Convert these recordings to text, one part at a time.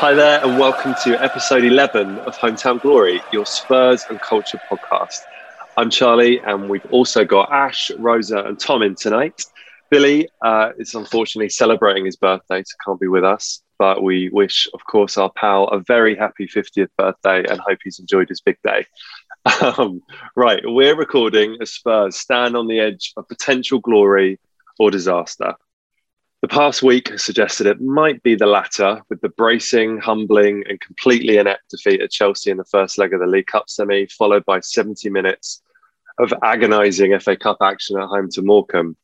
Hi there, and welcome to episode 11 of Hometown Glory, your Spurs and Culture podcast. I'm Charlie, and we've also got Ash, Rosa, and Tom in tonight. Billie uh, is unfortunately celebrating his birthday, so can't be with us. But we wish, of course, our pal a very happy 50th birthday and hope he's enjoyed his big day. Um, right, we're recording as Spurs stand on the edge of potential glory or disaster. The past week suggested it might be the latter, with the bracing, humbling, and completely inept defeat at Chelsea in the first leg of the League Cup semi, followed by 70 minutes of agonising FA Cup action at home to Morecambe.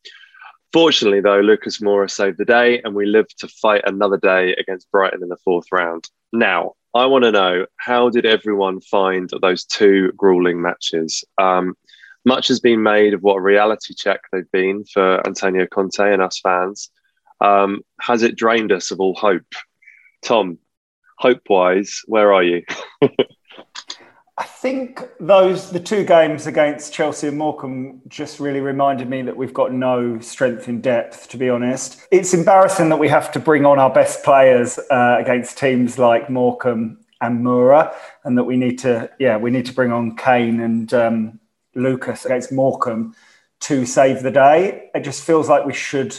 Fortunately, though, Lucas Moura saved the day, and we live to fight another day against Brighton in the fourth round. Now, I want to know how did everyone find those two grueling matches? Um, much has been made of what a reality check they've been for Antonio Conte and us fans um, has it drained us of all hope? Tom, hope wise, where are you? I think those the two games against Chelsea and Morecambe just really reminded me that we've got no strength in depth. To be honest, it's embarrassing that we have to bring on our best players uh, against teams like Morecambe and Moura, and that we need to yeah we need to bring on Kane and um, Lucas against Morecambe to save the day. It just feels like we should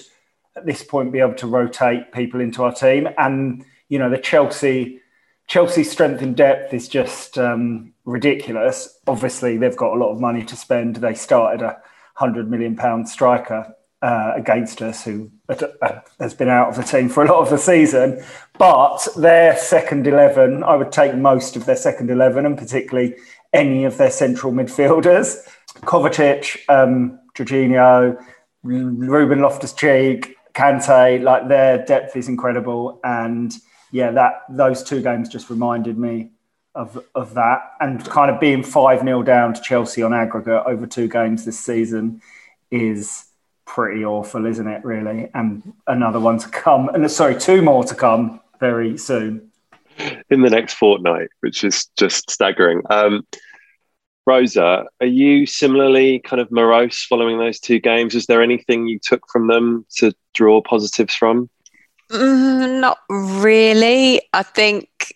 at this point be able to rotate people into our team. And you know, the Chelsea Chelsea strength and depth is just um, ridiculous. Obviously, they've got a lot of money to spend. They started a hundred million pound striker uh, against us, who uh, has been out of the team for a lot of the season. But their second eleven, I would take most of their second eleven, and particularly any of their central midfielders. Kovacic, um, Jorginho, Ruben Loftus-Cheek, Kante, like their depth is incredible, and yeah, that those two games just reminded me of of that, and kind of being five 0 down to Chelsea on aggregate over two games this season is pretty awful, isn't it? Really, and another one to come, and sorry, two more to come very soon in the next fortnight, which is just staggering. Um, Rosa, are you similarly kind of morose following those two games? Is there anything you took from them to draw positives from? Mm, not really. I think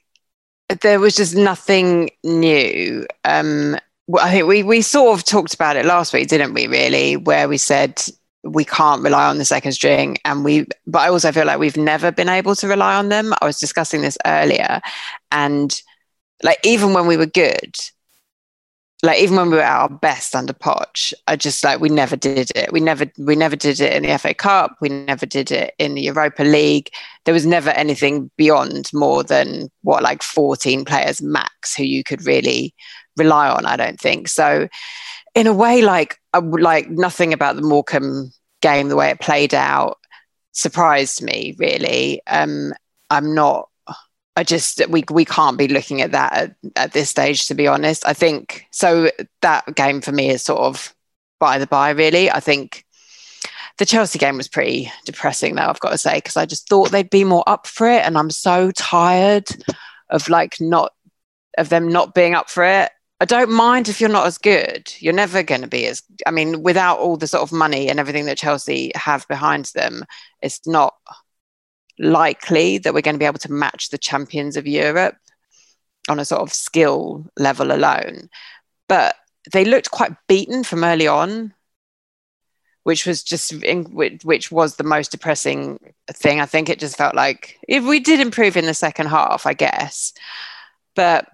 there was just nothing new. Um, I think we we sort of talked about it last week, didn't we? Really, where we said we can't rely on the second string, and we. But I also feel like we've never been able to rely on them. I was discussing this earlier, and like even when we were good, like even when we were at our best under Poch, I just like we never did it. We never we never did it in the FA Cup. We never did it in the Europa League. There was never anything beyond more than what like 14 players max who you could really rely on. I don't think so. In a way, like like nothing about the Morecambe game, the way it played out, surprised me really. Um, I'm not. I just we we can't be looking at that at, at this stage, to be honest. I think so. That game for me is sort of by the by, really. I think the Chelsea game was pretty depressing, though, I've got to say, because I just thought they'd be more up for it. And I'm so tired of like not, of them not being up for it. I don't mind if you're not as good. You're never going to be as, I mean, without all the sort of money and everything that Chelsea have behind them, it's not likely that we're going to be able to match the champions of Europe on a sort of skill level alone. But they looked quite beaten from early on which was just in, which was the most depressing thing. I think it just felt like if we did improve in the second half, I guess, but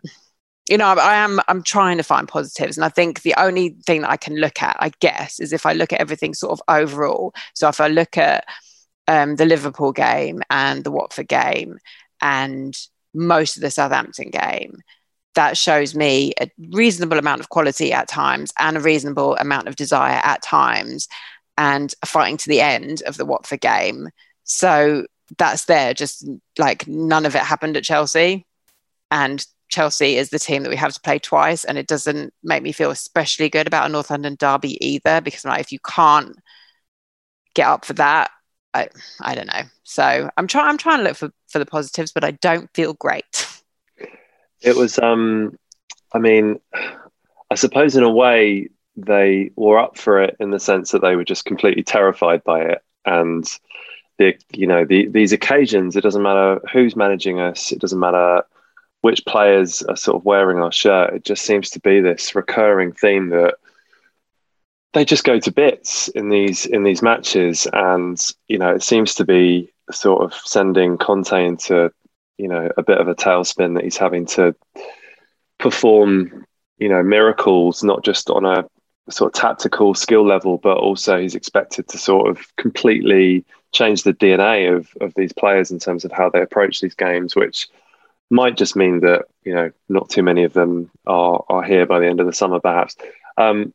you know, I am I'm trying to find positives, and I think the only thing that I can look at, I guess, is if I look at everything sort of overall. So if I look at um, the Liverpool game and the Watford game and most of the Southampton game, that shows me a reasonable amount of quality at times and a reasonable amount of desire at times and fighting to the end of the Watford game. So that's there. Just like none of it happened at Chelsea. And Chelsea is the team that we have to play twice. And it doesn't make me feel especially good about a North London derby either, because like, if you can't get up for that, I, I don't know. So I'm trying I'm trying to look for, for the positives, but I don't feel great. It was um I mean I suppose in a way they were up for it in the sense that they were just completely terrified by it and the you know the, these occasions it doesn't matter who's managing us it doesn't matter which players are sort of wearing our shirt it just seems to be this recurring theme that they just go to bits in these in these matches and you know it seems to be sort of sending Conte into you know a bit of a tailspin that he's having to perform you know miracles not just on a sort of tactical skill level, but also he's expected to sort of completely change the DNA of, of these players in terms of how they approach these games, which might just mean that, you know, not too many of them are, are here by the end of the summer, perhaps. Um,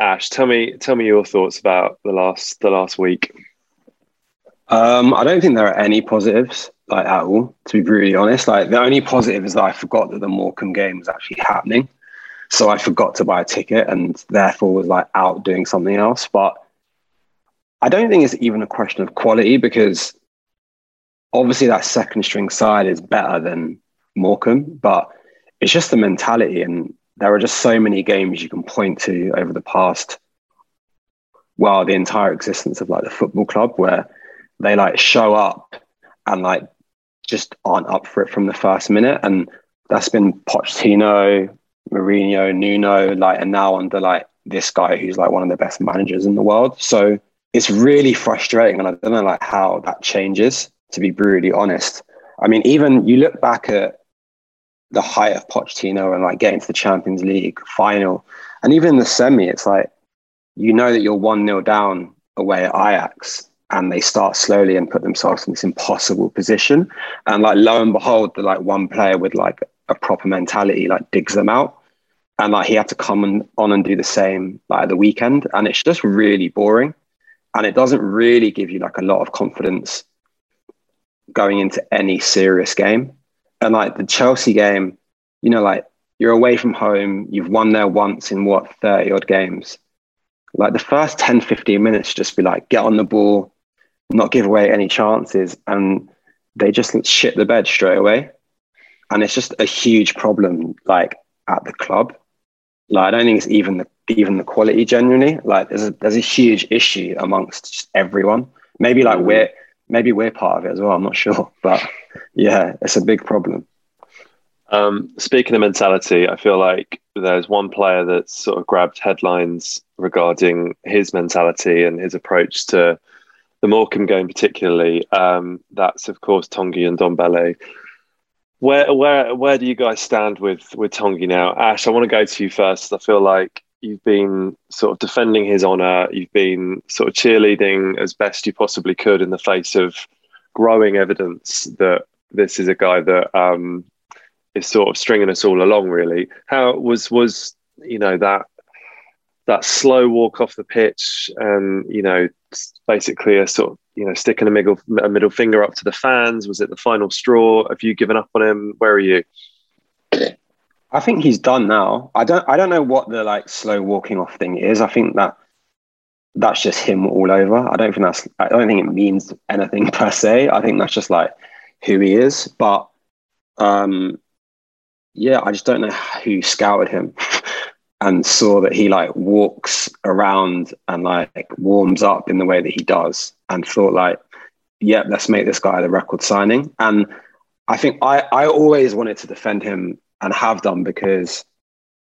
Ash, tell me, tell me your thoughts about the last, the last week. Um, I don't think there are any positives like at all, to be brutally honest. Like the only positive is that I forgot that the Morecambe game was actually happening. So I forgot to buy a ticket and therefore was like out doing something else. But I don't think it's even a question of quality because obviously that second string side is better than Morecambe, but it's just the mentality. And there are just so many games you can point to over the past, well, the entire existence of like the football club where they like show up and like just aren't up for it from the first minute. And that's been Pochettino, Mourinho, Nuno, like, and now under like this guy who's like one of the best managers in the world. So it's really frustrating, and I don't know like how that changes. To be brutally honest, I mean, even you look back at the height of Pochettino and like getting to the Champions League final, and even in the semi, it's like you know that you're one 0 down away at Ajax, and they start slowly and put themselves in this impossible position, and like lo and behold, the like one player with like a proper mentality like digs them out. And like he had to come and, on and do the same like at the weekend. And it's just really boring. And it doesn't really give you like a lot of confidence going into any serious game and like the chelsea game you know like you're away from home you've won there once in what 30 odd games like the first 10 15 minutes just be like get on the ball not give away any chances and they just shit the bed straight away and it's just a huge problem like at the club like I don't think it's even the even the quality genuinely. Like there's a there's a huge issue amongst just everyone. Maybe like mm-hmm. we're maybe we're part of it as well. I'm not sure, but yeah, it's a big problem. Um, speaking of mentality, I feel like there's one player that's sort of grabbed headlines regarding his mentality and his approach to the Morecambe game, particularly. Um, that's of course Tanguy Ndombele. Where where where do you guys stand with with Tanguy now? Ash, I want to go to you first. I feel like you've been sort of defending his honour. You've been sort of cheerleading as best you possibly could in the face of growing evidence that this is a guy that um, is sort of stringing us all along. Really, how was was you know that that slow walk off the pitch and you know basically a sort of you know, sticking a middle a middle finger up to the fans? Was it the final straw? Have you given up on him? Where are you? I think he's done now. I don't I don't know what the like slow walking off thing is. I think that that's just him all over. I don't think that's I don't think it means anything per se. I think that's just like who he is. But um yeah, I just don't know who scouted him and saw that he like walks around and like warms up in the way that he does and thought like, yeah, let's make this guy the record signing. And I think I, I always wanted to defend him and have done because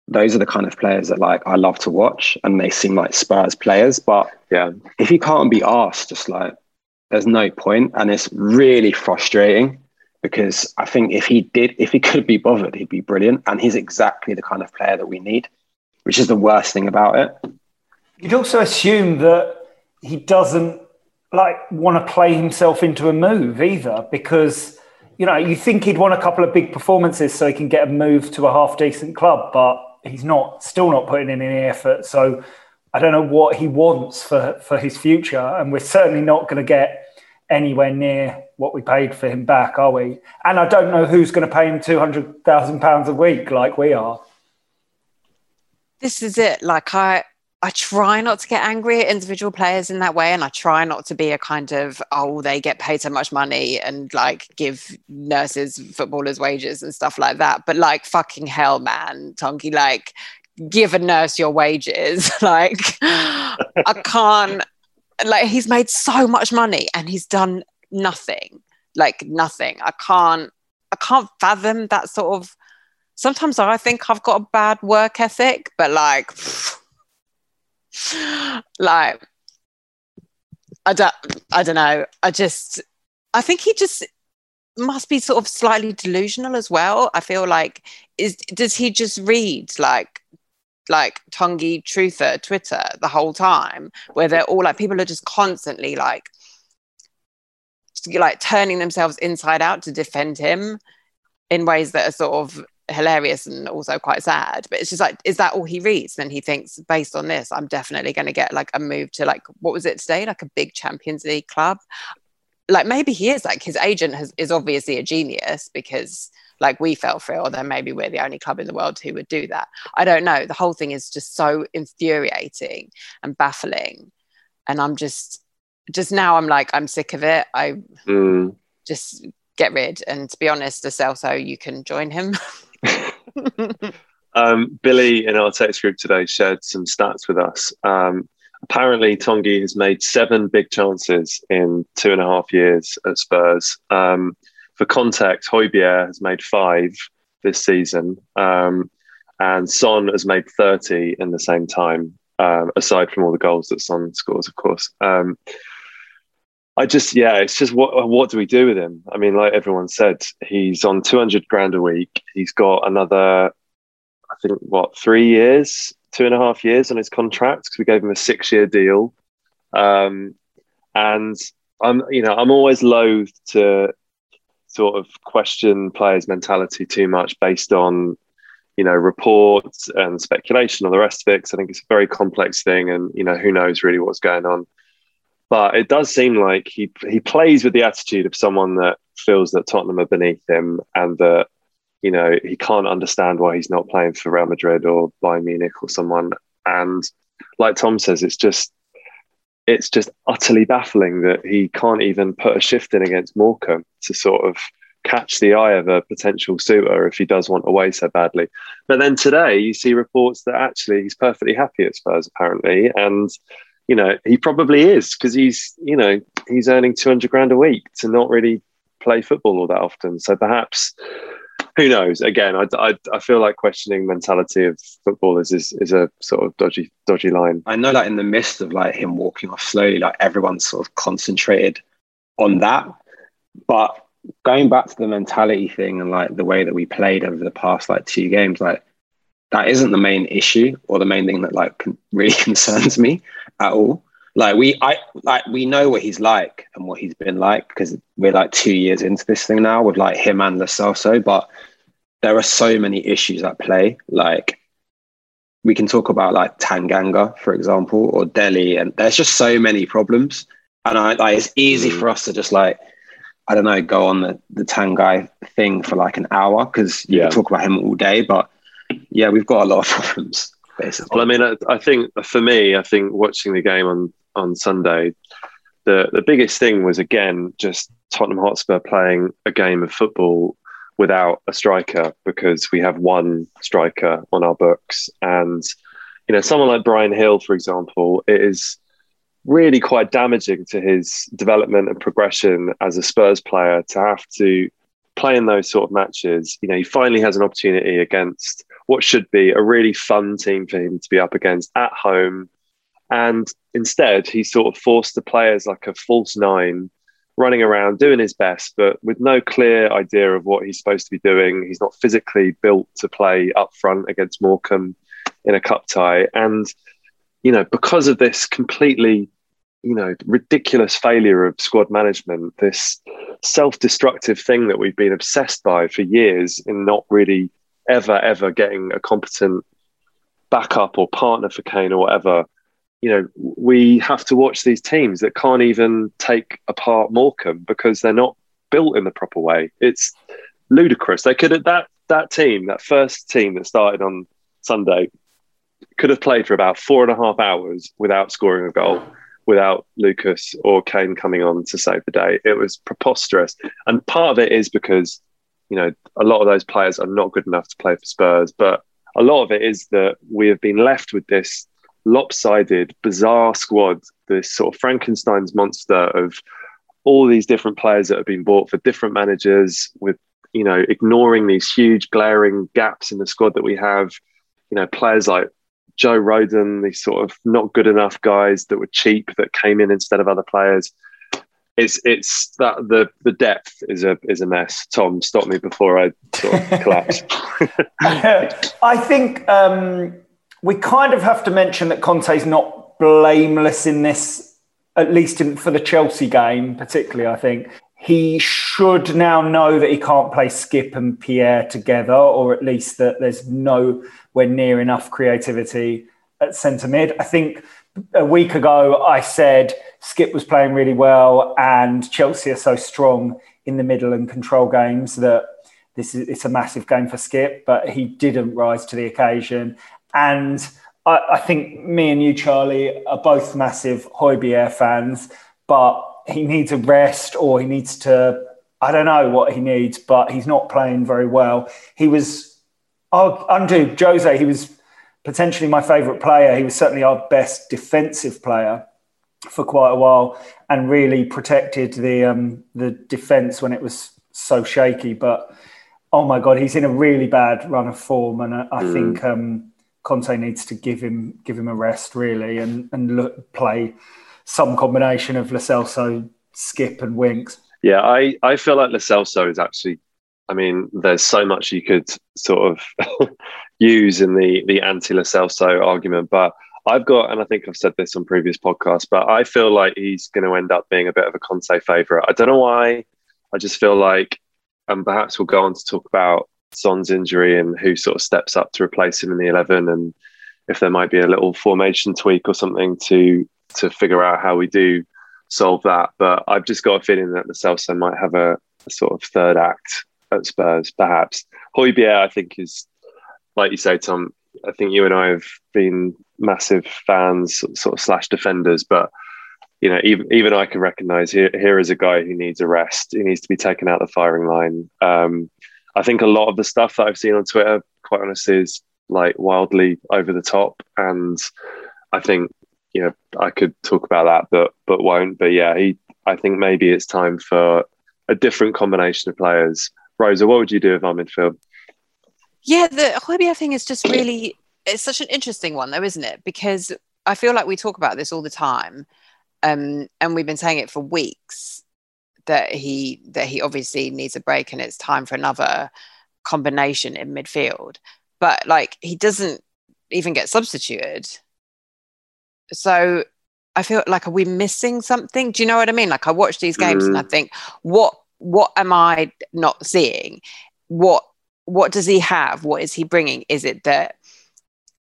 those are the kind of players that like I love to watch and they seem like Spurs players. But yeah, if you can't be asked, just like there's no point. And it's really frustrating because I think if he did, if he could be bothered, he'd be brilliant. And he's exactly the kind of player that we need, which is the worst thing about it. You'd also assume that he doesn't like want to play himself into a move either, because you know you think he'd want a couple of big performances so he can get a move to a half decent club, but he's not still not putting in any effort. So I don't know what he wants for for his future, and we're certainly not going to get anywhere near what we paid for him back, are we? And I don't know who's going to pay him two hundred thousand pounds a week like we are. This is it. Like I, I try not to get angry at individual players in that way, and I try not to be a kind of oh they get paid so much money and like give nurses footballers wages and stuff like that. But like fucking hell, man, Tanguy, like give a nurse your wages. like I can't like he's made so much money and he's done nothing like nothing i can't i can't fathom that sort of sometimes i think i've got a bad work ethic but like like i don't i don't know. I just i think he just must be sort of slightly delusional as well. I feel like is does he just read like like Tanguy Truther Twitter the whole time, where they're all like people are just constantly like like turning themselves inside out to defend him in ways that are sort of hilarious and also quite sad. But it's just like, is that all he reads? Then he thinks, based on this, I'm definitely going to get like a move to like what was it today, like a big Champions League club. Like maybe he is like his agent has is obviously a genius because like we fell for it, or then maybe we're the only club in the world who would do that. I don't know. The whole thing is just so infuriating and baffling. And I'm just, just now I'm like, I'm sick of it. I mm. just get rid. And to be honest, Celso, you can join him. um, Billie in our text group today shared some stats with us. Um, apparently, Tanguy has made seven big chances in two and a half years at Spurs. Um, for context, Højbjerg has made five this season, um, and Son has made 30 in the same time, um, aside from all the goals that Son scores, of course. I just, yeah, it's just what what do we do with him? I mean, like everyone said, he's on 200 grand a week. He's got another, I think, what, three years, two and a half years on his contract because we gave him a six year deal. Um, and I'm, you know, I'm always loath to sort of question players' mentality too much based on you know reports and speculation and the rest of it. Because I think it's a very complex thing, and you know who knows really what's going on. But it does seem like he he plays with the attitude of someone that feels that Tottenham are beneath him, and that you know he can't understand why he's not playing for Real Madrid or Bayern Munich or someone. And like Tom says, it's just it's just utterly baffling that he can't even put a shift in against Morecambe to sort of catch the eye of a potential suitor if he does want away so badly. But then today you see reports that actually he's perfectly happy at Spurs apparently, and you know he probably is because he's you know he's earning two hundred grand a week to not really play football all that often. So perhaps who knows? Again, I, I, I, feel like questioning mentality of footballers is, is a sort of dodgy dodgy line. I know that in the midst of like him walking off slowly, like everyone's sort of concentrated on that. But going back to the mentality thing and like the way that we played over the past like two games, like that isn't the main issue or the main thing that like really concerns me at all. Like we, I like we know what he's like and what he's been like because we're like two years into this thing now with like him and Lo Celso. But there are so many issues at play. Like we can talk about like Tanganga, for example, or Dele, and there's just so many problems. And I, like, it's easy mm. for us to just like, I don't know, go on the, the Tanguy thing for like an hour because you yeah. talk about him all day. But yeah, we've got a lot of problems, basically. Well, I mean, I, I think for me, I think watching the game on, on Sunday, the, the biggest thing was again just Tottenham Hotspur playing a game of football without a striker because we have one striker on our books. And, you know, someone like Bryan Gil for example, it is really quite damaging to his development and progression as a Spurs player to have to play in those sort of matches. You know, he finally has an opportunity against what should be a really fun team for him to be up against at home. And instead, he sort of forced the players like a false nine running around doing his best, but with no clear idea of what he's supposed to be doing. He's not physically built to play up front against Morecambe in a cup tie. And, you know, because of this completely, you know, ridiculous failure of squad management, this self destructive thing that we've been obsessed by for years in not really ever, ever getting a competent backup or partner for Kane or whatever you know, we have to watch these teams that can't even take apart Morecambe because they're not built in the proper way. It's ludicrous. They could have that that team, that first team that started on Sunday, could have played for about four and a half hours without scoring a goal, without Lucas or Kane coming on to save the day. It was preposterous. And part of it is because, you know, a lot of those players are not good enough to play for Spurs, but a lot of it is that we have been left with this lopsided, bizarre squad, this sort of Frankenstein's monster of all these different players that have been bought for different managers with, you know, ignoring these huge glaring gaps in the squad that we have. You know, players like Joe Rodon, these sort of not good enough guys that were cheap that came in instead of other players. It's it's that the the depth is a is a mess. Tom, stop me before I sort of collapse. I think um, we kind of have to mention that Conte's not blameless in this, at least in, for the Chelsea game, particularly, I think. He should now know that he can't play Skipp and Pierre together, or at least that there's nowhere near enough creativity at centre mid. I think a week ago I said Skipp was playing really well and Chelsea are so strong in the middle and control games that this is it's a massive game for Skipp, but he didn't rise to the occasion. And I, I, think me and you, Charlie, are both massive Højbjerg fans, but he needs a rest or he needs to, I don't know what he needs, but he's not playing very well. He was, oh, undo Jose, he was potentially my favourite player. He was certainly our best defensive player for quite a while and really protected the um, the defence when it was so shaky. But oh my god, he's in a really bad run of form, and I, I mm. think um, Conte needs to give him give him a rest really and and look, play some combination of Lo Skipp, and Winks. Yeah, I I feel like Lo Celso is actually. I mean, there's so much you could sort of use in the the anti Lo Celso argument, but I've got, and I think I've said this on previous podcasts, but I feel like he's going to end up being a bit of a Conte favourite. I don't know why. I just feel like, and perhaps we'll go on to talk about Son's injury and who sort of steps up to replace him in the 11 and if there might be a little formation tweak or something to to figure out how we do solve that. But I've just got a feeling that the Celso might have a, a, sort of third act at Spurs, perhaps. Højbjerg, I think, is like you say, Tom. I think you and I have been massive fans, sort of slash defenders, but you know, even even I can recognise here here is a guy who needs a rest. He needs to be taken out of the firing line. Um, I think a lot of the stuff that I've seen on Twitter, quite honestly, is like wildly over the top. And I think, you know, I could talk about that, but but won't. But yeah, he I think maybe it's time for a different combination of players. Rosa, what would you do if I'm midfield? Yeah, the Højbjerg thing is just really it's such an interesting one though, isn't it? Because I feel like we talk about this all the time. Um, and we've been saying it for weeks that he that he obviously needs a break and it's time for another combination in midfield. But like he doesn't even get substituted. So I feel like are we missing something? Do you know what I mean? Like I watch these games mm. and I think, what what am I not seeing? What what does he have? What is he bringing? Is it that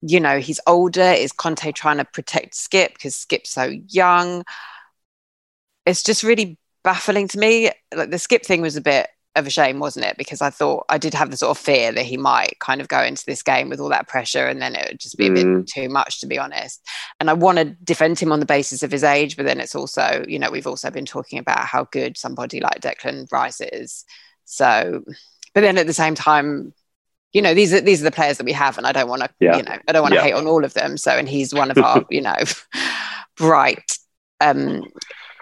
you know he's older? Is Conte trying to protect Skipp because Skipp's so young? it's just really baffling to me. Like the Skipp thing was a bit of a shame, wasn't it? Because I thought I did have the sort of fear that he might kind of go into this game with all that pressure and then it would just be a Mm. bit too much, to be honest. And I want to defend him on the basis of his age, but then it's also, you know, we've also been talking about how good somebody like Declan Rice is. So, but then at the same time, you know, these are these are the players that we have, and I don't want to, Yeah. you know, I don't want to Yeah. hate on all of them. So, and he's one of our, you know, bright um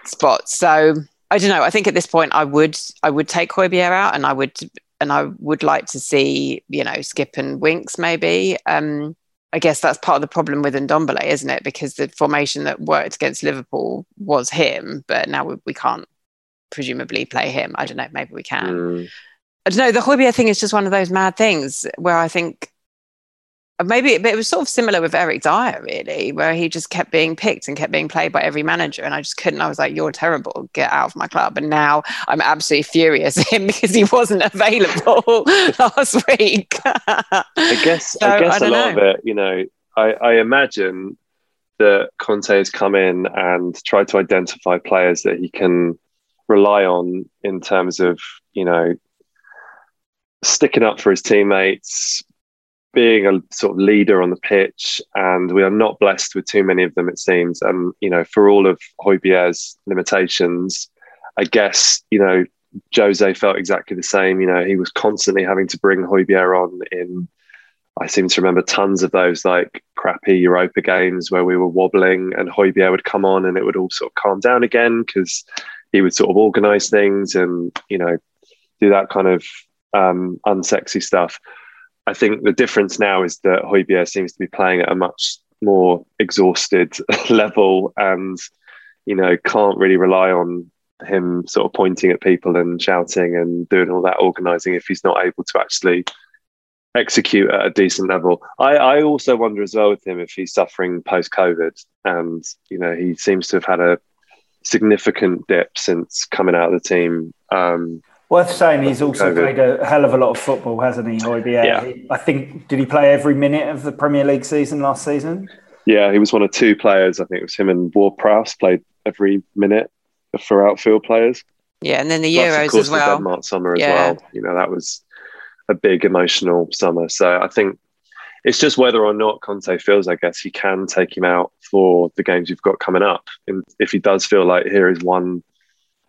spots. So I don't know. I think at this point I would I would take Højbjerg out and I would and I would like to see, you know, Skipp and Winks maybe. Um I guess that's part of the problem with Ndombele, isn't it? Because the formation that worked against Liverpool was him, but now we, we can't presumably play him. I don't know, maybe we can. Mm. I don't know. The Højbjerg thing is just one of those mad things where I think maybe but it was sort of similar with Eric Dier, really, where he just kept being picked and kept being played by every manager. And I just couldn't. I was like, you're terrible. Get out of my club. And now I'm absolutely furious at him because he wasn't available last week. I guess So, I guess I a lot know. of it, you know, I, I imagine that Conte has come in and tried to identify players that he can rely on in terms of, you know, sticking up for his teammates, being a sort of leader on the pitch, and we are not blessed with too many of them, it seems. And you know, for all of Højbjerg's limitations, I guess you know Jose felt exactly the same. You know, he was constantly having to bring Højbjerg on in. I seem to remember tons of those like crappy Europa games where we were wobbling and Hoybier would come on and it would all sort of calm down again because he would sort of organise things and you know do that kind of um, unsexy stuff. I think the difference now is that Højbjerg seems to be playing at a much more exhausted level and you know can't really rely on him sort of pointing at people and shouting and doing all that organising if he's not able to actually execute at a decent level. I, I also wonder as well with him if he's suffering post COVID and you know he seems to have had a significant dip since coming out of the team. Um, Worth saying he's also COVID. played a hell of a lot of football, hasn't he, Højbjerg? Yeah. I think, did he play every minute of the Premier League season last season? Yeah, he was one of two players. I think it was him and Ward Prowse played every minute for outfield players. yeah, and then the Plus, Euros of course, as well. the Denmark summer as Yeah. well. You know, that was a big emotional summer. So I think it's just whether or not Conte feels, I guess, he can take him out for the games you've got coming up. And if he does feel like here is one,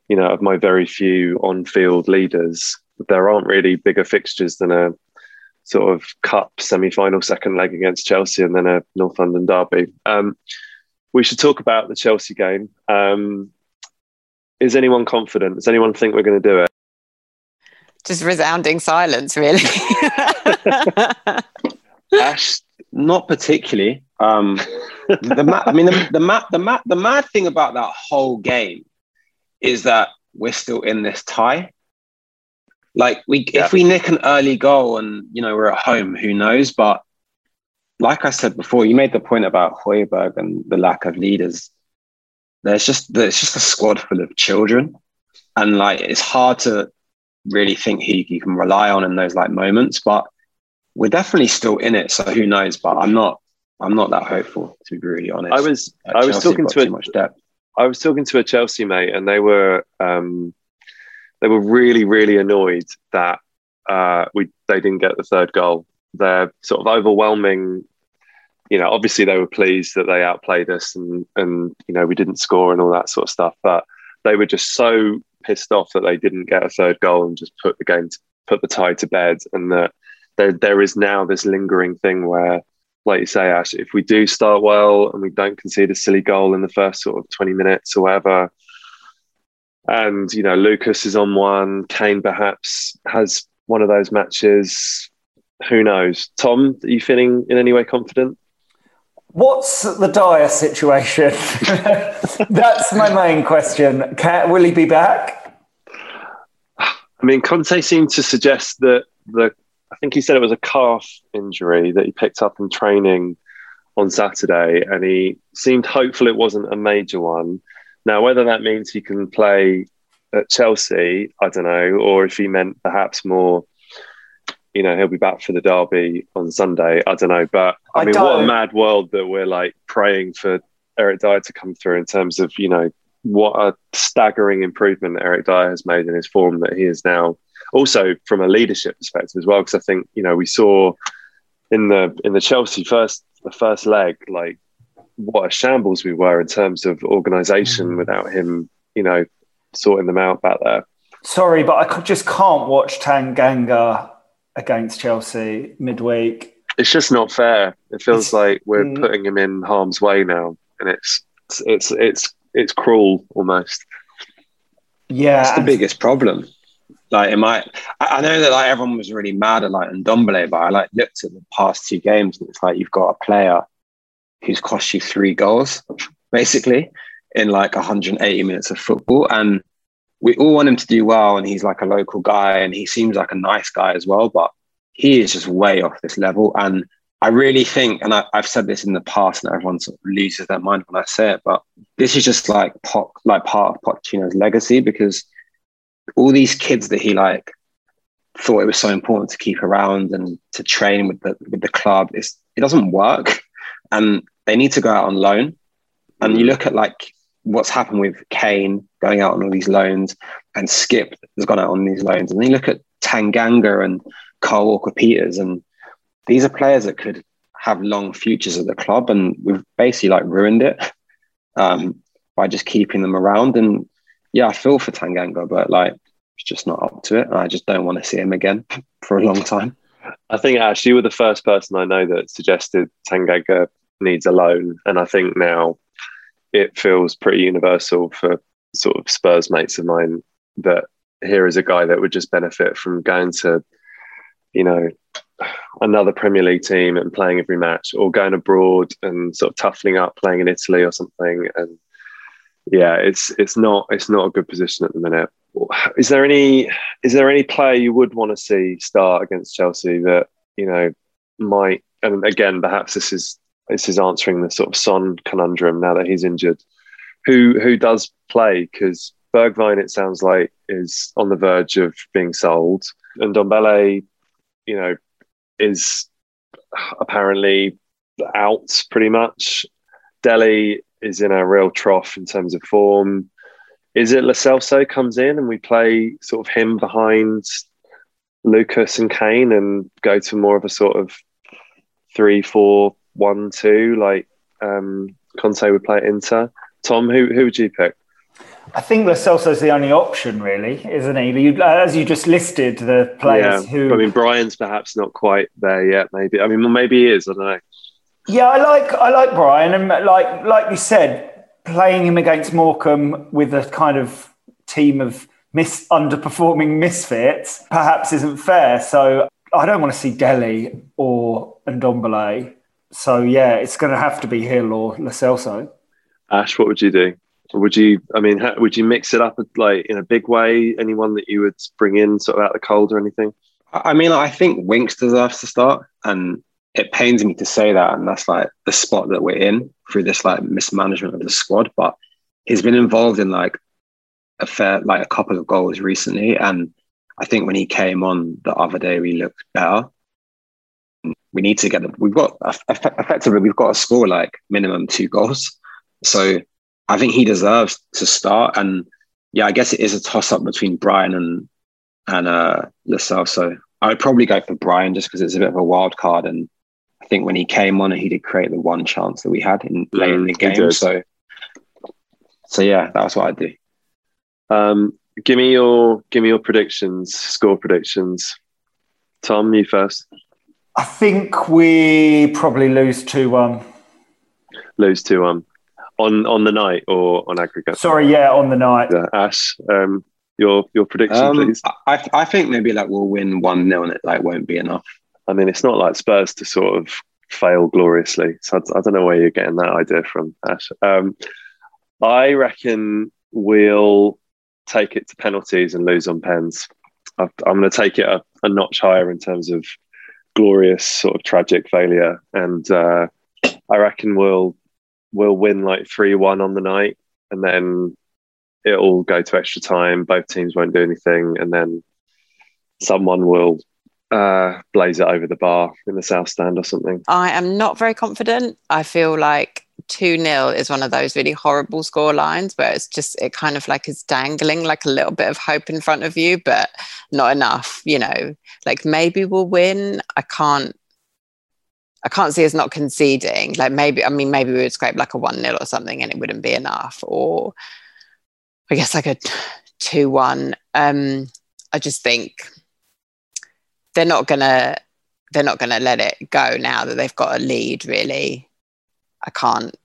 you know, of my very few on-field leaders, there aren't really bigger fixtures than a sort of cup semi-final second leg against Chelsea and then a North London derby. Um, we should talk about the Chelsea game. Um, is anyone confident? Does anyone think we're going to do it? Just resounding silence, really. Ash, Not particularly. Um, the ma- I mean, the, the, ma- the, ma- the mad thing about that whole game is that we're still in this tie. Like we, Yeah. if we nick an early goal and you know we're at home, who knows? But like I said before, you made the point about Højbjerg and the lack of leaders. There's just there's just a squad full of children, and like it's hard to really think who you can rely on in those like moments. But we're definitely still in it, so who knows? But I'm not I'm not that hopeful to be really honest. I was I was Chelsea talking to a, much depth. I was talking to a Chelsea mate, and they were um, they were really really annoyed that uh, we they didn't get the third goal. They're sort of overwhelming. You know, obviously they were pleased that they outplayed us, and and you know we didn't score and all that sort of stuff. But they were just so pissed off that they didn't get a third goal and just put the game to, put the tie to bed, and that there there is now this lingering thing where like you say, Ash, if we do start well and we don't concede a silly goal in the first sort of 20 minutes or whatever, and, you know, Lucas is on one, Kane perhaps has one of those matches, who knows? Tom, are you feeling in any way confident? What's the Dier situation? That's my main question. Can, will he be back? I mean, Conte seemed to suggest that the, I think he said it was a calf injury that he picked up in training on Saturday, and he seemed hopeful it wasn't a major one. Now, whether that means he can play at Chelsea, I don't know, or if he meant perhaps more, you know, he'll be back for the derby on Sunday. I don't know, but I, I mean, what a mad world that we're like praying for Eric Dier to come through in terms of you know what a staggering improvement Eric Dier has made in his form that he is now also from a leadership perspective as well. Because I think you know we saw in the in the Chelsea first the first leg like what a shambles we were in terms of organisation mm. without him, you know, sorting them out back there. Sorry, but I just can't watch Tanganga against Chelsea midweek. It's just not fair. It feels it's, like we're mm, putting him in harm's way now, and it's it's it's it's cruel almost. Yeah, that's the biggest problem. Like, it might. I know that like everyone was really mad at like Ndombele, but I like looked at the past two games, and it's like you've got a player who's cost you three goals, basically, in like 180 minutes of football, and we all want him to do well, and he's like a local guy, and he seems like a nice guy as well, but he is just way off this level, and I really think, and I, have said this in the past, and everyone sort of loses their mind when I say it, but this is just like pop, like part of Pochettino's legacy because all these kids that he like thought it was so important to keep around and to train with the with the club, it's, it doesn't work, and they need to go out on loan. And you look at like what's happened with Kane going out on all these loans, and Skipp has gone out on these loans, and then you look at Tanganga and Kyle Walker Peters and these are players that could have long futures at the club, and we've basically like ruined it um, by just keeping them around. And yeah, I feel for Tanganga, but like it's just not up to it. I just don't want to see him again for a long time. I think actually you were the first person I know that suggested Tanganga needs a loan, and I think now it feels pretty universal for sort of Spurs mates of mine that here is a guy that would just benefit from going to, you know, another Premier League team and playing every match, or going abroad and sort of toughening up, playing in Italy or something. And yeah, it's it's not it's not a good position at the minute. Is there any is there any player you would want to see start against Chelsea that you know might? And again, perhaps this is this is answering the sort of Son conundrum now that he's injured. Who who does play? Because Bergwijn, it sounds like, is on the verge of being sold, and Ndombele, you know, is apparently out pretty much. Dele is in a real trough in terms of form. Is it Lo Celso comes in and we play sort of him behind Lucas and Kane and go to more of a sort of three, four, one, two, like um, Conte would play at Inter? Tom, who who would you pick? I think Lo Celso's the only option, really, isn't he? You, as you just listed, the players yeah, who. I mean, Bryan's perhaps not quite there yet. Maybe. I mean, maybe he is. I don't know. Yeah, I like I like Bryan, and like like you said, playing him against Morecambe with a kind of team of mis underperforming misfits perhaps isn't fair. So I don't want to see Dele or Ndombele. So yeah, it's going to have to be Gil or Lo Celso. Ash, what would you do? Would you? I mean, how, would you mix it up like in a big way? Anyone that you would bring in sort of out of the cold or anything? I mean, I think Winks deserves to start, and it pains me to say that, and that's like the spot that we're in through this like mismanagement of the squad. But he's been involved in like a fair, like a couple of goals recently, and I think when he came on the other day, we looked better. We need to get them. We've got effectively we've got to score like minimum two goals. So I think he deserves to start. And yeah, I guess it is a toss up between Bryan and and uh, Celso I would probably go for Bryan just because it's a bit of a wild card. And I think when he came on, he did create the one chance that we had in late in the mm, game. So, so yeah, that's what I'd do. Um, give me your give me your predictions, score predictions. Tom, you first. I think we probably lose two one. Lose two one on on the night or on aggregate? Sorry, yeah, on the night. Yeah, Ash, um, your your prediction, um, please. I I think maybe like we'll win one 0 and it like won't be enough. I mean, it's not like Spurs to sort of fail gloriously. So I, don't know where you're getting that idea from, Ash. Um, I reckon we'll take it to penalties and lose on pens. i am going to take it a, a, notch higher in terms of glorious sort of tragic failure, and uh, I reckon we'll we'll win like 3 1 on the night and then it'll go to extra time. Both teams won't do anything. And then someone will uh, blaze it over the bar in the south stand or something. I am not very confident. I feel like 2 0 is one of those really horrible score lines where it's just, it kind of like is dangling like a little bit of hope in front of you, but not enough, you know, like maybe we'll win. I can't, I can't see us not conceding. Like maybe, I mean, maybe we would scrape like a 1 0 or something and it wouldn't be enough. Or I guess like a 2 1. Um, I just think they're not going to, they're not to let it go now that they've got a lead really. I can't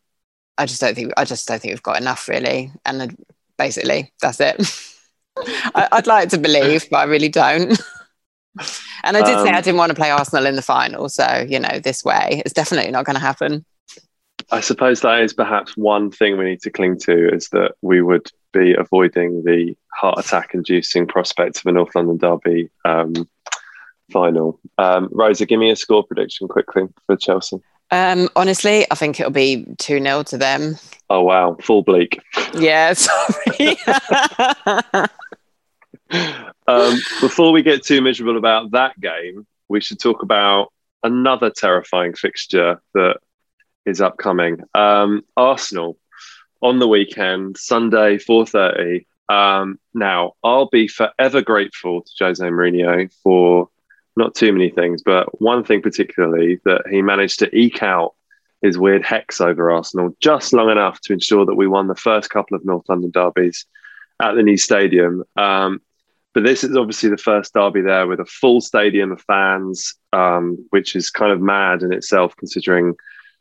i just don't think i just don't think we've got enough really. And basically that's it. I, would like to believe but i really don't. And i did um, say i um, didn't want to play arsenal in the final so you know this way. It's definitely not going to happen. I suppose that is perhaps one thing we need to cling to is that we would be avoiding the heart attack inducing prospect of a north london derby um, final. Um, Rosa, give me a score prediction quickly for Chelsea. Um, honestly, I think it'll be 2 0 to them. Oh, wow. Full bleak. Yeah, sorry. um, before we get too miserable about that game, we should talk about another terrifying fixture that is upcoming. Um, Arsenal on the weekend, Sunday, 4.30. Um, now, I'll be forever grateful to Jose Mourinho for not too many things, but one thing particularly that he managed to eke out his weird hex over Arsenal just long enough to ensure that we won the first couple of North London derbies at the new stadium. Um, but this is obviously the first derby there with a full stadium of fans, um, which is kind of mad in itself, considering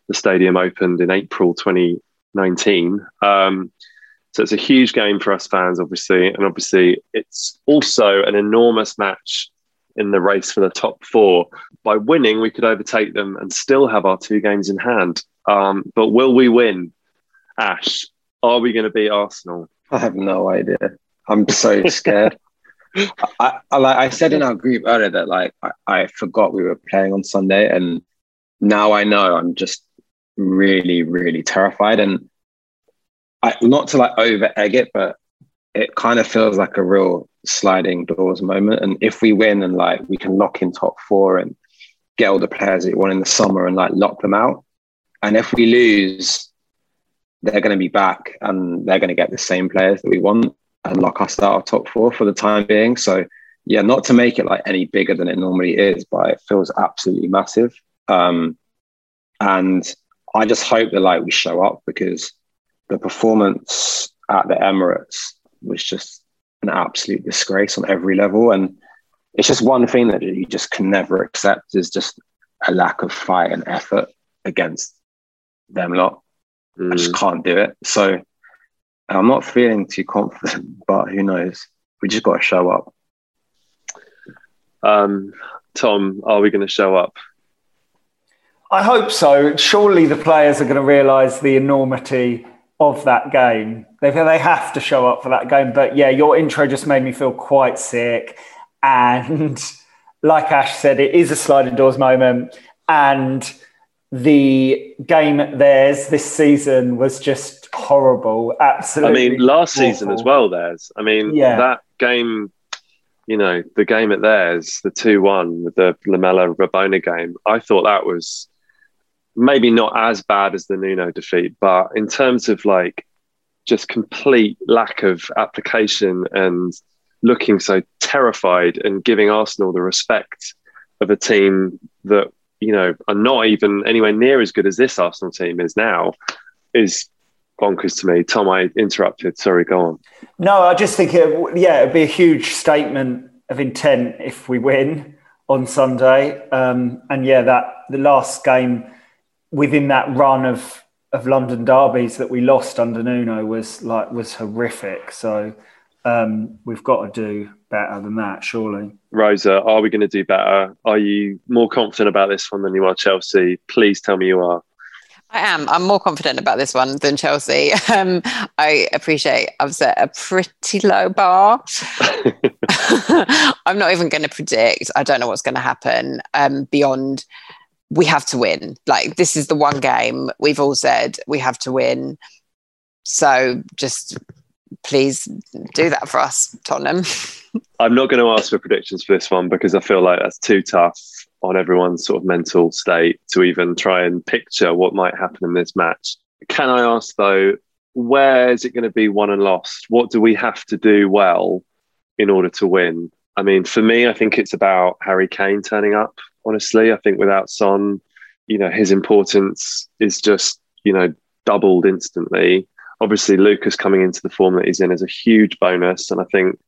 the stadium opened in April 2019. Um, so it's a huge game for us fans, obviously, and obviously it's also an enormous match in the race for the top four. By winning, we could overtake them and still have our two games in hand. Um, but will we win? Ash, are we going to beat Arsenal? I have no idea. I'm so scared. I, I, like I said in our group earlier that like I, I forgot we were playing on Sunday, and now I know I'm just really, really terrified. And I, not to like over egg it, but it kind of feels like a real sliding doors moment. And if we win and like we can lock in top four and get all the players that we want in the summer and like lock them out. And if we lose, they're going to be back and they're going to get the same players that we want and lock us out of top four for the time being. So yeah, not to make it like any bigger than it normally is, but it feels absolutely massive. Um, and I just hope that like we show up because the performance at the Emirates was just an absolute disgrace on every level. And it's just one thing that you just can never accept is just a lack of fight and effort against them lot. Mm. I just mm. can't do it. So I'm not feeling too confident, but who knows? We just got to show up. Um, Tom, are we going to show up? I hope so. Surely the players are going to realise the enormity of that game. They they have to show up for that game. But yeah, your intro just made me feel quite sick. And like Ash said, it is a sliding doors moment. And the game theirs this season was just horrible. Absolutely. I mean, last awful. season as well, theirs. I mean, yeah. that game, you know, the game at theirs, the 2 1 with the Lamela Rabona game, I thought that was maybe not as bad as the Nuno defeat, but in terms of like just complete lack of application and looking so terrified and giving Arsenal the respect of a team that you know are not even anywhere near as good as this Arsenal team is now is bonkers to me. Tom, I interrupted. Sorry, go on. No, I just think it, yeah, it'd be a huge statement of intent if we win on Sunday. Um, and yeah, that the last game within that run of of London derbies that we lost under Nuno was like was horrific. So um, we've got to do better than that, surely. Rosa, are we going to do better? Are you more confident about this one than you are Chelsea? Please tell me you are. I am. I'm more confident about this one than Chelsea. Um, I appreciate I've set a pretty low bar. I'm not even going to predict. I don't know what's going to happen um, beyond we have to win. Like this is the one game we've all said we have to win. So just please do that for us, Tottenham. I'm not going to ask for predictions for this one because I feel like that's too tough on everyone's sort of mental state to even try and picture what might happen in this match. can I ask though, where is it going to be won and lost? What do we have to do well in order to win? I mean, for me, I think it's about Harry Kane turning up. Honestly, I think without Son, you know, his importance is just you know doubled instantly. Obviously, Lucas coming into the form that he's in is a huge bonus, and I think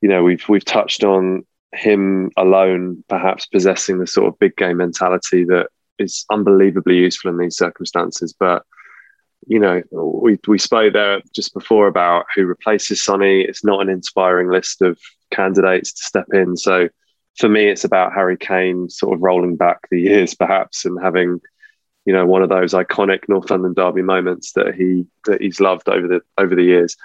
you know we've we've touched on him alone perhaps possessing the sort of big game mentality that is unbelievably useful in these circumstances. But you know, we we spoke there just before about who replaces Sonny. It's not an inspiring list of candidates to step in. So for me, it's about Harry Kane sort of rolling back the years, perhaps, and having you know one of those iconic North London derby moments that he that he's loved over the over the years.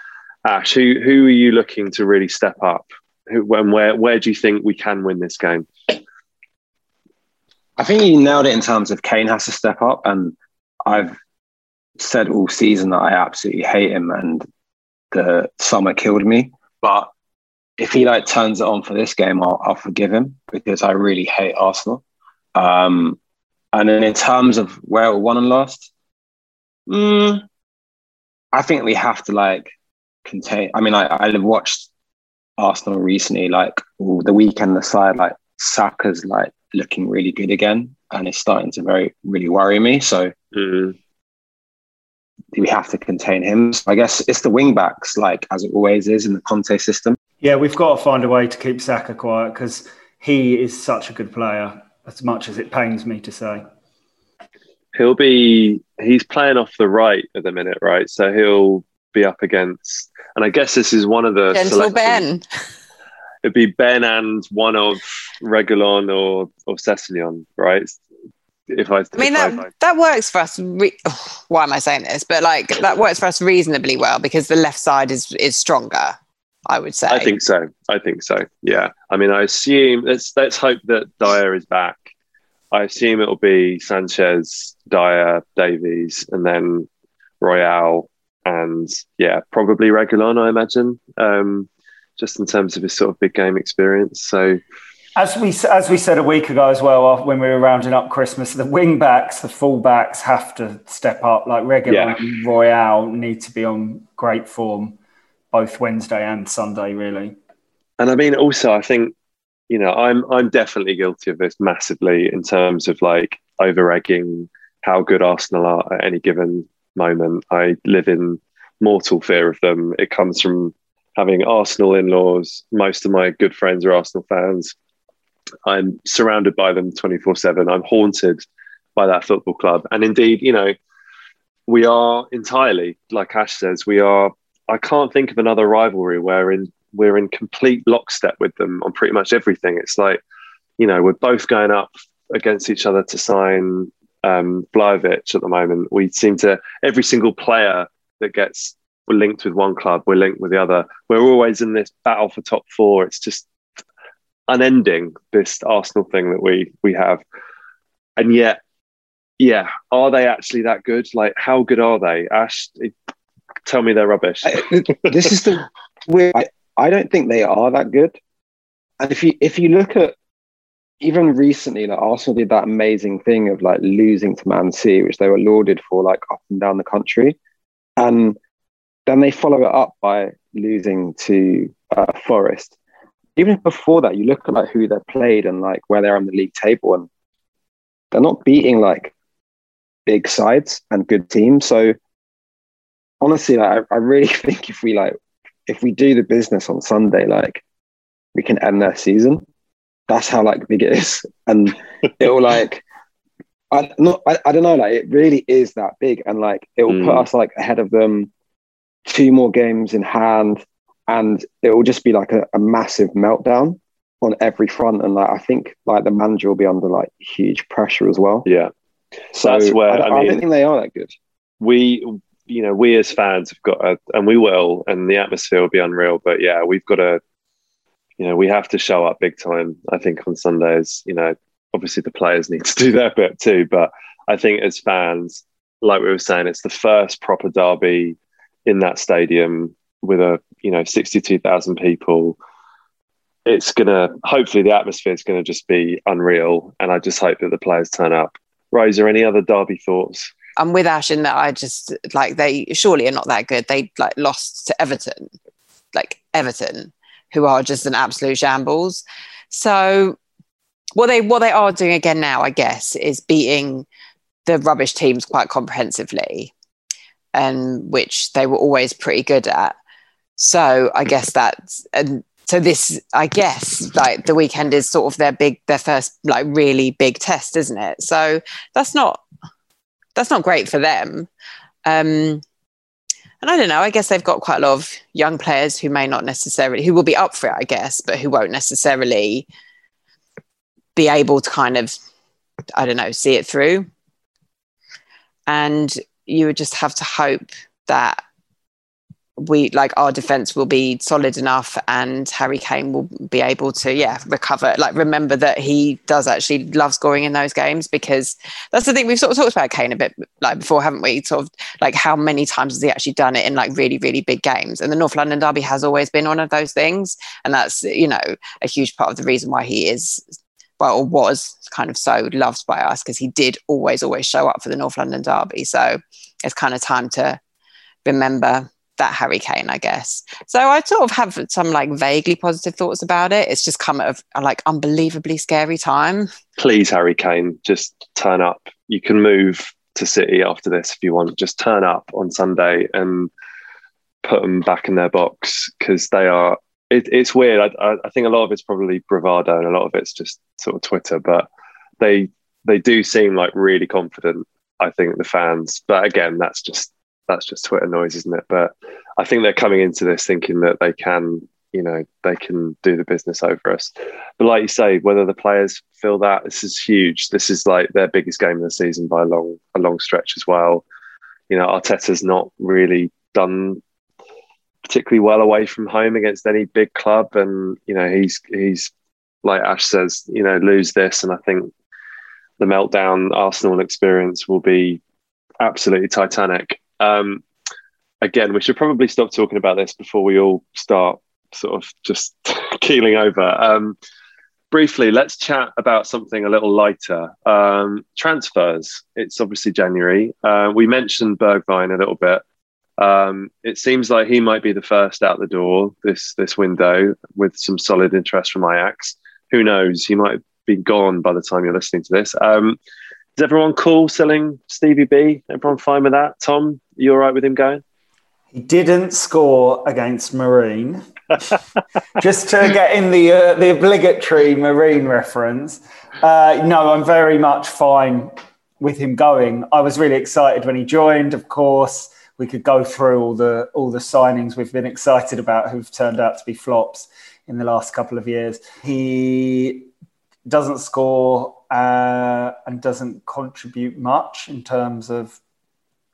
Ash, who who are you looking to really step up? Who, where where do you think we can win this game? I think you nailed it in terms of Kane has to step up, and I've said all season that I absolutely hate him and the summer killed me. But if he like turns it on for this game, I'll, I'll forgive him because I really hate Arsenal. Um, and then in terms of where we won and lost, mm, I think we have to like contain. I mean, I, I watched Arsenal recently, like the weekend aside, like Saka's like looking really good again, and it's starting to very really worry me. So mm we have to contain him. So I guess it's the wing backs, like as it always is in the Conte system. Yeah, we've got to find a way to keep Saka quiet because he is such a good player, as much as it pains me to say. He'll be, he's playing off the right at the minute, right? So he'll be up against, and I guess this is one of the. Gentle Ben. It'd be Ben and one of Reguilon or, or Sessegnon, right? if I, I mean that I, that works for us. Re- oh, why am I saying this? But like that works for us reasonably well because the left side is is stronger. I would say. I think so. I think so. Yeah. I mean, I assume let's let's hope that Dier is back. I assume it'll be Sanchez, Dier, Davies, and then Royal, and yeah, probably Reguilon. I imagine, um, just in terms of his sort of big game experience. So as we as we said a week ago as well, when we were rounding up Christmas, the wing backs, the full backs have to step up. Like regular yeah. Royal need to be on great form, both Wednesday and Sunday, really. And I mean, also, I think you know, I'm I'm definitely guilty of this massively in terms of like over egging how good Arsenal are at any given moment. I live in mortal fear of them. It comes from having Arsenal in laws. Most of my good friends are Arsenal fans I'm surrounded by them 24 7. I'm haunted by that football club. And indeed, you know, we are entirely, like Ash says, we are, I can't think of another rivalry where in, we're in complete lockstep with them on pretty much everything. It's like, you know, we're both going up against each other to sign um, Vlahovic at the moment. We seem to, every single player that gets linked with one club, we're linked with the other. We're always in this battle for top four. It's just unending this Arsenal thing that we we have, and yet, yeah, are they actually that good? Like, how good are they? Ash, tell me they're rubbish. this is the weird. I, I don't think they are that good. And if you if you look at even recently, like Arsenal did that amazing thing of like losing to Man City, which they were lauded for, like up and down the country, and then they follow it up by losing to uh, Forest even before that, you look at like who they've played and like where they're on the league table, and they're not beating like big sides and good teams. So honestly, like, I, I really think if we like if we do the business on Sunday, like we can end their season. That's how like big it is, and it'll like. I not I, I don't know like it really is that big and like it will mm. put us like ahead of them two more games in hand and it will just be like a, a, massive meltdown on every front and like i think like the manager will be under like huge pressure as well yeah so that's where i, I, mean, I don't think they are that good we you know we as fans have got and we will and the atmosphere will be unreal but yeah we've got to you know we have to show up big time i think on sundays you know. Obviously the players need to do their bit too but i think as fans like we were saying it's the first proper derby in that stadium with a you know 62,000 people. It's gonna hopefully the atmosphere is gonna just be unreal and I just hope that the players turn up. Rosa any other derby thoughts I'm with Ash in that I just like they surely are not that good. They like lost to Everton, like Everton, who are just an absolute shambles. So what they what they are doing again now, I guess, is beating the rubbish teams quite comprehensively, and which they were always pretty good at. So I guess that's and so this I guess like the weekend is sort of their big their first like really big test, isn't it? So that's not that's not great for them. Um, and I don't know. I guess they've got quite a lot of young players who may not necessarily who will be up for it, I guess, but who won't necessarily be able to kind of I don't know see it through. And you would just have to hope that we like our defense will be solid enough and Harry Kane will be able to yeah recover like remember that he does actually love scoring in those games because that's the thing we've sort of talked about Kane a bit like before haven't we? Sort of like how many times has he actually done it in like really really big games? And the North London derby has always been one of those things and that's you know a huge part of the reason why he is well was kind of so loved by us because he did always always show up for the North London derby. So it's kind of time to remember that Harry Kane, I guess. So I sort of have some like vaguely positive thoughts about it. It's just come at a like unbelievably scary time. Please, Harry Kane, just turn up. You can move to City after this if you want. Just turn up on Sunday and put them back in their box because they are. It, it's weird. I, I think a lot of it's probably bravado and a lot of it's just sort of Twitter, but they they do seem like really confident. I think the fans, but again, that's just that's just Twitter noise, isn't it? But I think they're coming into this thinking that they can, you know, they can do the business over us. But like you say, whether the players feel that this is huge. This is like their biggest game of the season by a long, a long stretch as well. You know, Arteta's not really done particularly well away from home against any big club, and you know, he's he's like Ash says, you know, lose this, and I think the meltdown Arsenal experience will be absolutely titanic. Um, again, we should probably stop talking about this before we all start sort of just keeling over. Um, briefly, let's chat about something a little lighter. Um, transfers. It's obviously January. Uh, we mentioned Bergwijn a little bit. Um, it seems like he might be the first out the door this this window with some solid interest from Ajax. Who knows? He might be gone by the time you're listening to this. Um, is everyone cool selling Stevie B? Everyone fine with that? Tom, you all right with him going? He didn't score against Marine. Just to get in the uh, the obligatory Marine reference. Uh, no, I'm very much fine with him going. I was really excited when he joined. Of course, we could go through all the all the signings we've been excited about who've turned out to be flops in the last couple of years. He doesn't score uh, and doesn't contribute much in terms of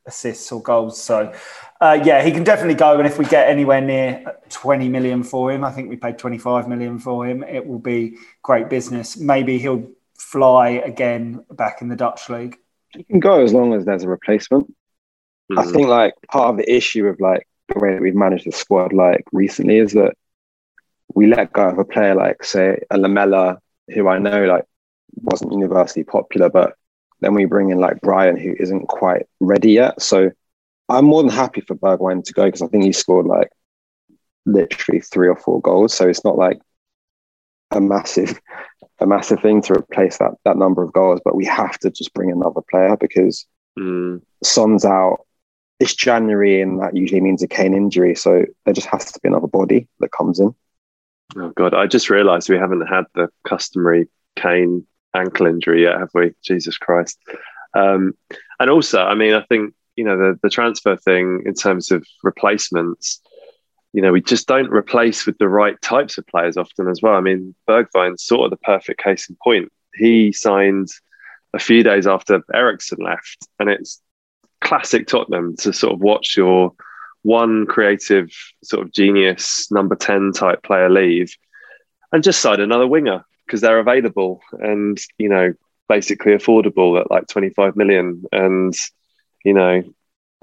assists or goals. So, uh, yeah, he can definitely go. And if we get anywhere near 20 million for him, I think we paid 25 million for him, it will be great business. Maybe he'll fly again back in the Dutch league. He can go as long as there's a replacement. Mm-hmm. I think like part of the issue of like the way that we've managed the squad like recently is that we let go of a player like say a Lamela, who I know like wasn't universally popular, but then we bring in like Bryan, who isn't quite ready yet. So I'm more than happy for Bergwijn to go because I think he scored like literally three or four goals. So it's not like a massive, a massive thing to replace that that number of goals. But we have to just bring another player because mm. Son's out. It's January, and that usually means a Kane injury. So there just has to be another body that comes in. Oh God! I just realised we haven't had the customary Kane ankle injury yet, have we? Jesus Christ. Um, and also, I mean, I think, you know, the, the transfer thing in terms of replacements, you know, we just don't replace with the right types of players often as well. I mean, Bergwijn's sort of the perfect case in point. He signed a few days after Eriksen left, and it's classic Tottenham to sort of watch your one creative sort of genius number 10 type player leave and just sign another winger because they're available and you know basically affordable at like 25 million and you know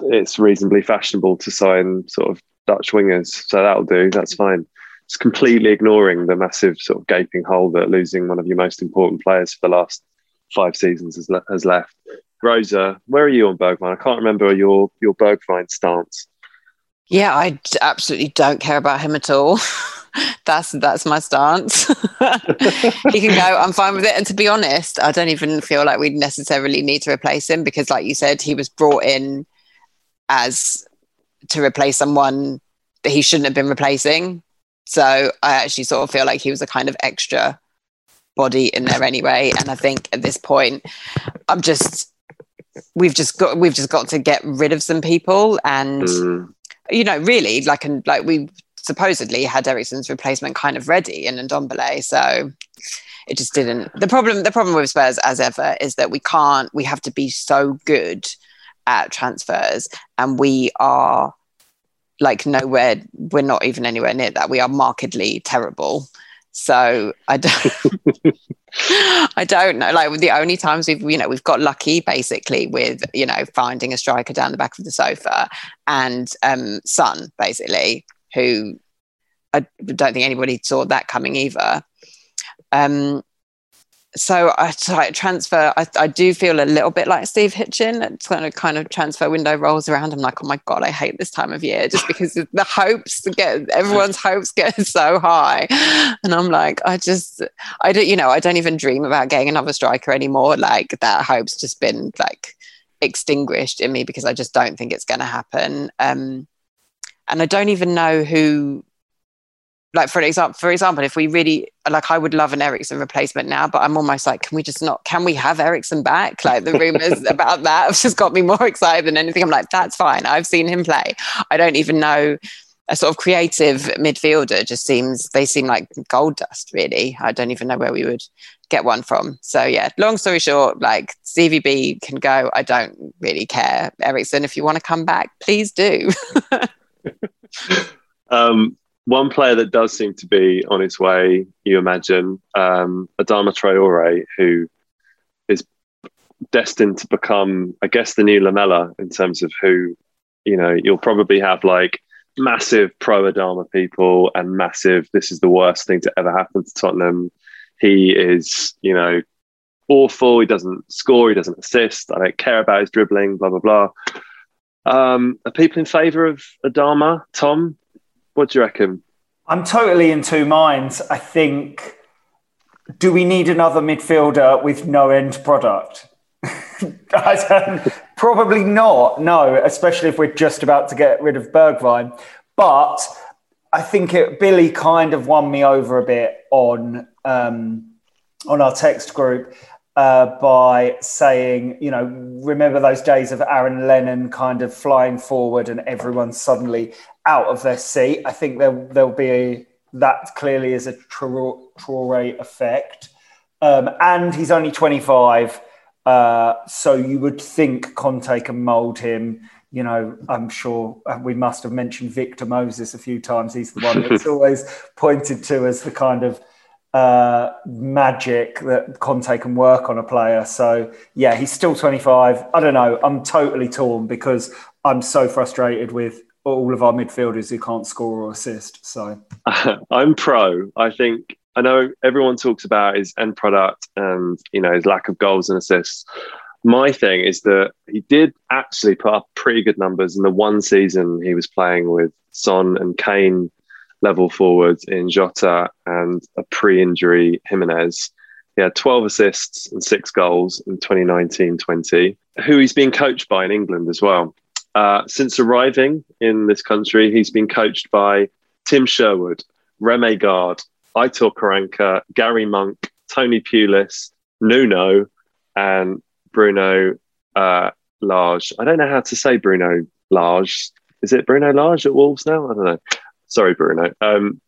it's reasonably fashionable to sign sort of Dutch wingers so that'll do that's fine it's completely ignoring the massive sort of gaping hole that losing one of your most important players for the last five seasons has, le- has left Rosa, where are you on Bergwijn? I can't remember your your Bergwijn stance. Yeah, I absolutely don't care about him at all. that's that's my stance. he can go. I'm fine with it. And to be honest, I don't even feel like we necessarily need to replace him because, like you said, he was brought in as to replace someone that he shouldn't have been replacing. So I actually sort of feel like he was a kind of extra body in there anyway. And I think at this point, I'm just we've just got we've just got to get rid of some people and. Mm you know, really like and like we supposedly had Eriksen's replacement kind of ready in Ndombele. So it just didn't. The problem, the problem with Spurs, as ever, is that we can't. We have to be so good at transfers, and we are like nowhere. We're not even anywhere near that. We are markedly terrible. So I don't, I don't know. Like the only times we've, you know, we've got lucky basically with, you know, finding a striker down the back of the sofa and um, Son basically, who I don't think anybody saw that coming either. Um, so I like transfer. I, I do feel a little bit like Steve Hitchen. It's kind of kind of transfer window rolls around. I'm like, oh my god, I hate this time of year just because the hopes get everyone's hopes get so high, and I'm like, I just I don't you know I don't even dream about getting another striker anymore. Like that hope's just been like extinguished in me because I just don't think it's going to happen. Um, and I don't even know who like for example for example if we really like i would love an Eriksen replacement now but i'm almost like can we just not can we have Eriksen back? Like the rumors about that have just got me more excited than anything. I'm like that's fine. I've seen him play. I don't even know. A sort of creative midfielder just seems they seem like gold dust really. I don't even know where we would get one from. So yeah long story short like cvb can go. I don't really care. Eriksen if you want to come back please do um one player that does seem to be on its way, you imagine, um, Adama Traore, who is destined to become, I guess, the new Lamela in terms of who, you know, you'll probably have like massive pro Adama people and massive, this is the worst thing to ever happen to Tottenham. He is, you know, awful. He doesn't score, he doesn't assist. I don't care about his dribbling, blah, blah, blah. Um, are people in favour of Adama, Tom? What do you reckon? I'm totally in two minds. I think, do we need another midfielder with no end product? I Probably not. No, especially if we're just about to get rid of Bergwijn. But I think it, Billie kind of won me over a bit on um, on our text group uh, by saying, you know, remember those days of Aaron Lennon kind of flying forward and everyone suddenly out of their seat. I think there there'll be a, that clearly is a Traore effect, um, and he's only 25, uh, so you would think Conte can mould him. You know, I'm sure uh, we must have mentioned Victor Moses a few times. He's the one that's always pointed to as the kind of uh, magic that Conte can work on a player. So yeah, he's still 25. I don't know. I'm totally torn because I'm so frustrated with all of our midfielders who can't score or assist. So I'm pro. I think I know everyone talks about his end product and you know his lack of goals and assists. My thing is that he did actually put up pretty good numbers in the one season he was playing with Son and Kane level forwards in Jota and a pre-injury Jimenez. He had 12 assists and six goals in 2019-20, who he's been coached by in England as well. Uh, since arriving in this country, he's been coached by Tim Sherwood, Remi Garde, Aitor Karanka, Gary Monk, Tony Pulis, Nuno, and Bruno uh, Lage. I don't know how to say Bruno Large. Is it Bruno Large at Wolves now? I don't know. Sorry, Bruno. Um,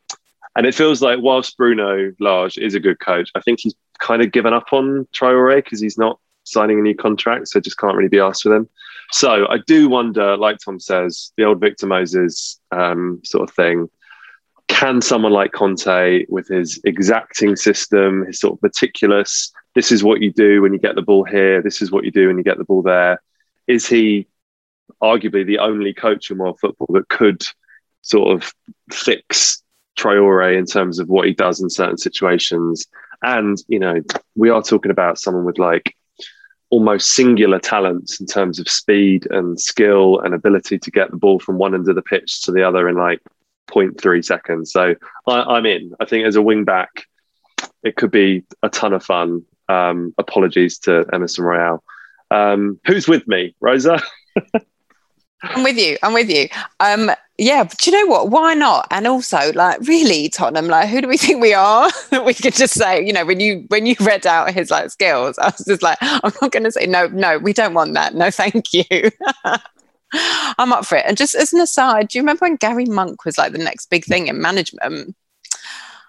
and it feels like whilst Bruno Lage is a good coach, I think he's kind of given up on Traore because he's not signing a new contract, so just can't really be asked for them. So I do wonder, like Tom says, the old Victor Moses um, sort of thing. Can someone like Conte, with his exacting system, his sort of meticulous, this is what you do when you get the ball here, this is what you do when you get the ball there, is he arguably the only coach in world football that could sort of fix Traore in terms of what he does in certain situations? And, you know, we are talking about someone with like almost singular talents in terms of speed and skill and ability to get the ball from one end of the pitch to the other in like 0.3 seconds. So I, am in. I think as a wing back, it could be a ton of fun. Um, apologies to Emerson Royal. Um, who's with me, Rosa? I'm with you. I'm with you. Um, yeah, but you know what? Why not? And also, like, really, Tottenham, like, who do we think we are? we could just say, you know, when you when you read out his like skills, I was just like, I'm not going to say no, no, we don't want that. No, thank you. I'm up for it. And just as an aside, do you remember when Gary Monk was like the next big thing in management?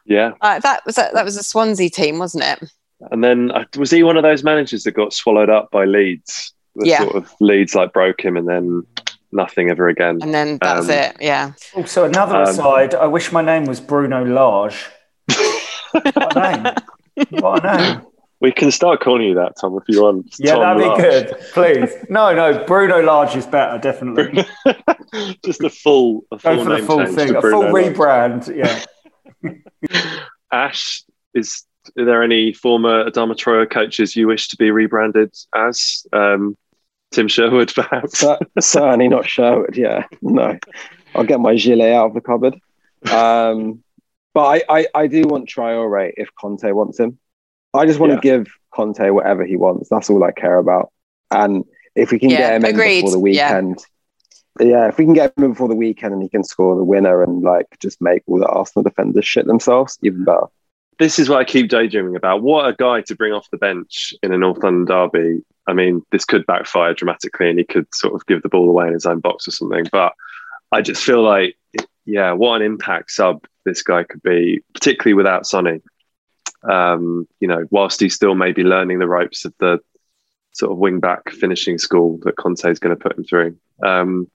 Yeah, uh, that was a, that was a Swansea team, wasn't it? And then uh, was he one of those managers that got swallowed up by Leeds? The yeah. sort of Leeds like broke him, and then nothing ever again. And then that's um, it. Yeah. Also, another um, aside. I wish my name was Bruno Large. what a name! What a name! We can start calling you that, Tom, if you want. Yeah, Tom that'd Large. be good. Please. No, no, Bruno Large is better, definitely. Just a full, a full Go for the full thing, a full rebrand. Yeah. Ash, is are there any former Adama Traore coaches you wish to be rebranded as? Um, Tim Sherwood, perhaps. Certainly not Sherwood. Yeah, no. I'll get my gilet out of the cupboard. Um, but I, I, I, do want Traore if Conte wants him. I just want yeah. to give Conte whatever he wants. That's all I care about. And if we can yeah, get him agreed. in before the weekend, yeah. yeah. if we can get him in before the weekend and he can score the winner and like just make all the Arsenal defenders shit themselves, even better this is what I keep daydreaming about. What a guy to bring off the bench in a North London derby. I mean, this could backfire dramatically and he could sort of give the ball away in his own box or something. But I just feel like, yeah, what an impact sub this guy could be, particularly without Sonny. Um, you know, whilst he's still maybe learning the ropes of the sort of wing back finishing school that Conte is going to put him through. Um,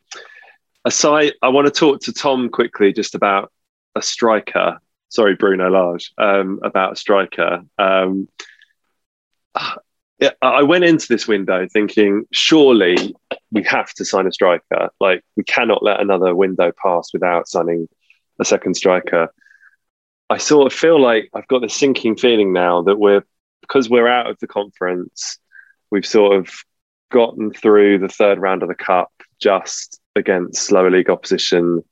aside, I want to talk to Tom quickly just about a striker sorry, Bruno Lage, um, about a striker. Um, I went into this window thinking, surely we have to sign a striker. Like, we cannot let another window pass without signing a second striker. I sort of feel like I've got this sinking feeling now that we're, because we're out of the conference, we've sort of gotten through the third round of the cup just against lower league opposition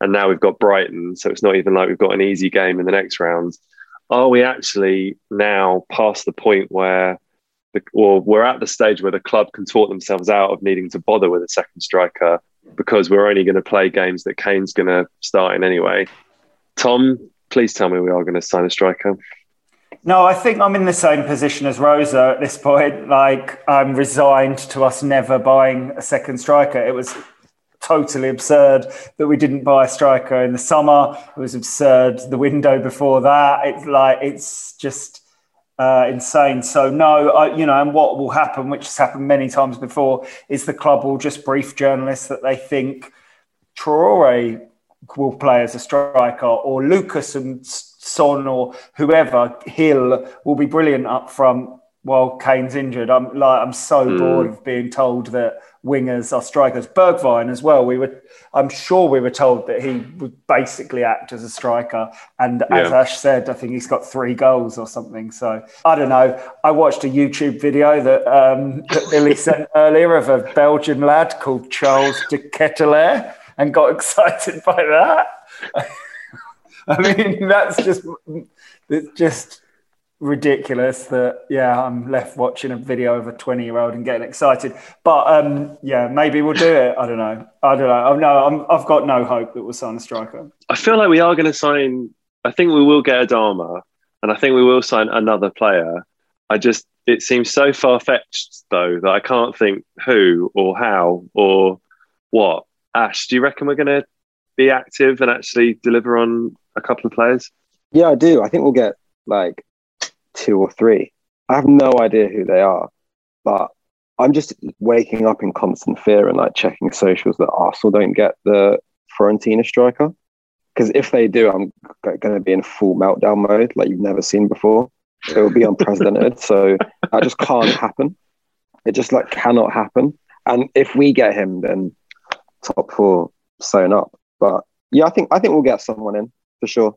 and now we've got Brighton, so it's not even like we've got an easy game in the next round. Are we actually now past the point where, the, or we're at the stage where the club can talk themselves out of needing to bother with a second striker because we're only going to play games that Kane's going to start in anyway? Tom, please tell me we are going to sign a striker. No, I think I'm in the same position as Rosa at this point. Like, I'm resigned to us never buying a second striker. It was totally absurd that we didn't buy a striker in the summer. It was absurd the window before that. It's like it's just uh, insane. So no, I, you know, and what will happen, which has happened many times before, is the club will just brief journalists that they think Traore will play as a striker, or Lucas and Son, or whoever Gil will be brilliant up front while Kane's injured. I'm like I'm so mm. bored of being told that wingers are strikers. Bergwijn as well. We were, I'm sure we were told that he would basically act as a striker. And as yeah. Ash said, I think he's got three goals or something. So I don't know. I watched a YouTube video that, um, that Billie sent earlier of a Belgian lad called Charles de Ketelaere and got excited by that. I mean, that's just, it's just ridiculous that yeah i'm left watching a video of a 20 year old and getting excited. But um yeah maybe we'll do it. I don't know. I don't know. No I'm, i've got no hope that we'll sign a striker. I feel like we are going to sign i think we will get Adama and i think we will sign another player. I just it seems so far-fetched though that i can't think who or how or what. Ash do you reckon we're going to be active and actually deliver on a couple of players? Yeah i do. I think we'll get like two or three. I have no idea who they are, but I'm just waking up in constant fear and like checking socials that Arsenal don't get the Fiorentina striker. Because if they do, I'm going to be in full meltdown mode like you've never seen before. It will be unprecedented. so that just can't happen. It just like cannot happen. And if we get him, then top four sewn up. But yeah, I think I think we'll get someone in for sure.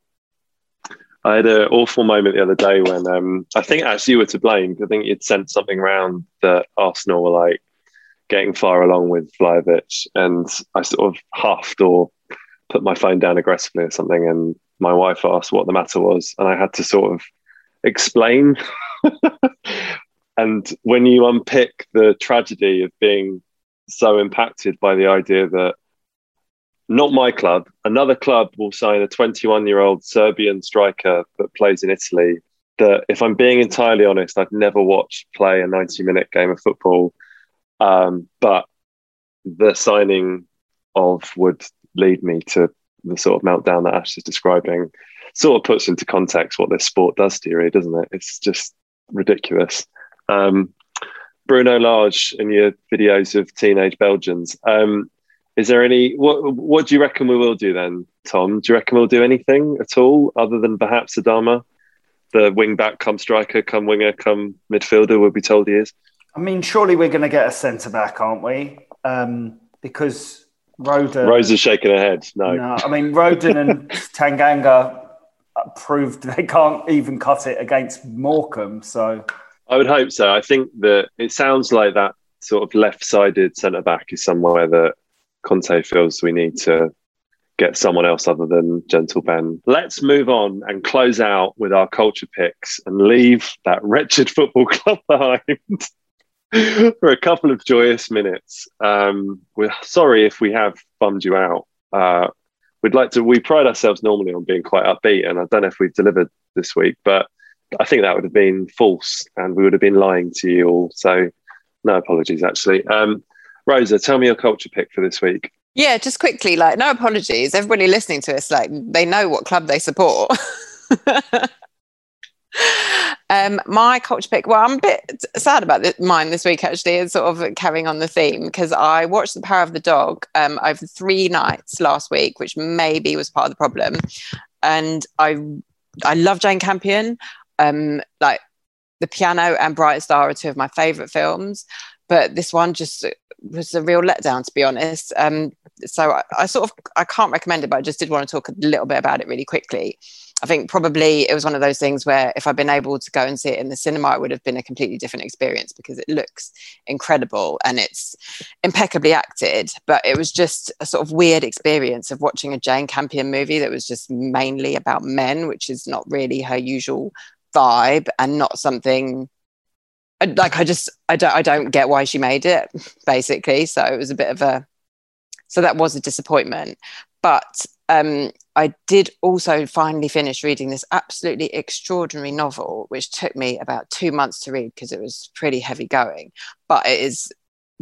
I had an awful moment the other day when um, I think actually you were to blame. I think you'd sent something around that Arsenal were like getting far along with Vlahovic, and I sort of huffed or put my phone down aggressively or something, and my wife asked what the matter was, and I had to sort of explain. and when you unpick the tragedy of being so impacted by the idea that not my club. Another club will sign a 21 year old Serbian striker that plays in Italy. That, if I'm being entirely honest, I've never watched play a 90 minute game of football. Um, but the signing of would lead me to the sort of meltdown that Ash is describing. Sort of puts into context what this sport does to you, doesn't it? It's just ridiculous. Um, Bruno Lage in your videos of teenage Belgians. Um, is there any what what do you reckon we will do then, Tom? Do you reckon we'll do anything at all other than perhaps Adama, the wing back, come striker, come winger, come midfielder? We'll be told he is. I mean, surely we're going to get a centre back, aren't we? Um, because Rodon. Rose is shaking her head. No. no I mean, Rodon and Tanganga proved they can't even cut it against Morecambe. So I would hope so. I think that it sounds like that sort of left-sided centre back is somewhere that Conte feels we need to get someone else other than Gentle Ben. Let's move on and close out with our culture picks and leave that wretched football club behind for a couple of joyous minutes. Um, we're sorry if we have bummed you out. Uh, we'd like to, we pride ourselves normally on being quite upbeat, and I don't know if we've delivered this week, but I think that would have been false and we would have been lying to you all. So, no apologies, actually. Um, Rosa, tell me your culture pick for this week. Yeah, just quickly, like, no apologies. Everybody listening to us, like, they know what club they support. um, my culture pick, well, I'm a bit sad about this, mine this week, actually, is sort of carrying on the theme because I watched The Power of the Dog um, over three nights last week, which maybe was part of the problem. And I, I love Jane Campion. Um, like, The Piano and Bright Star are two of my favorite films but this one just was a real letdown to be honest. Um, so I, I, sort of i can't recommend it but i just did want to talk a little bit about it really quickly. I think probably it was one of those things where if i'd been able to go and see it in the cinema it would have been a completely different experience because it looks incredible and it's impeccably acted. But it was just a sort of weird experience of watching a jane campion movie that was just mainly about men which is not really her usual vibe and not something like I just I don't I don't get why she made it basically. So it was a bit of a so that was a disappointment. But um, I did also finally finish reading this absolutely extraordinary novel, which took me about two months to read because it was pretty heavy going. But it is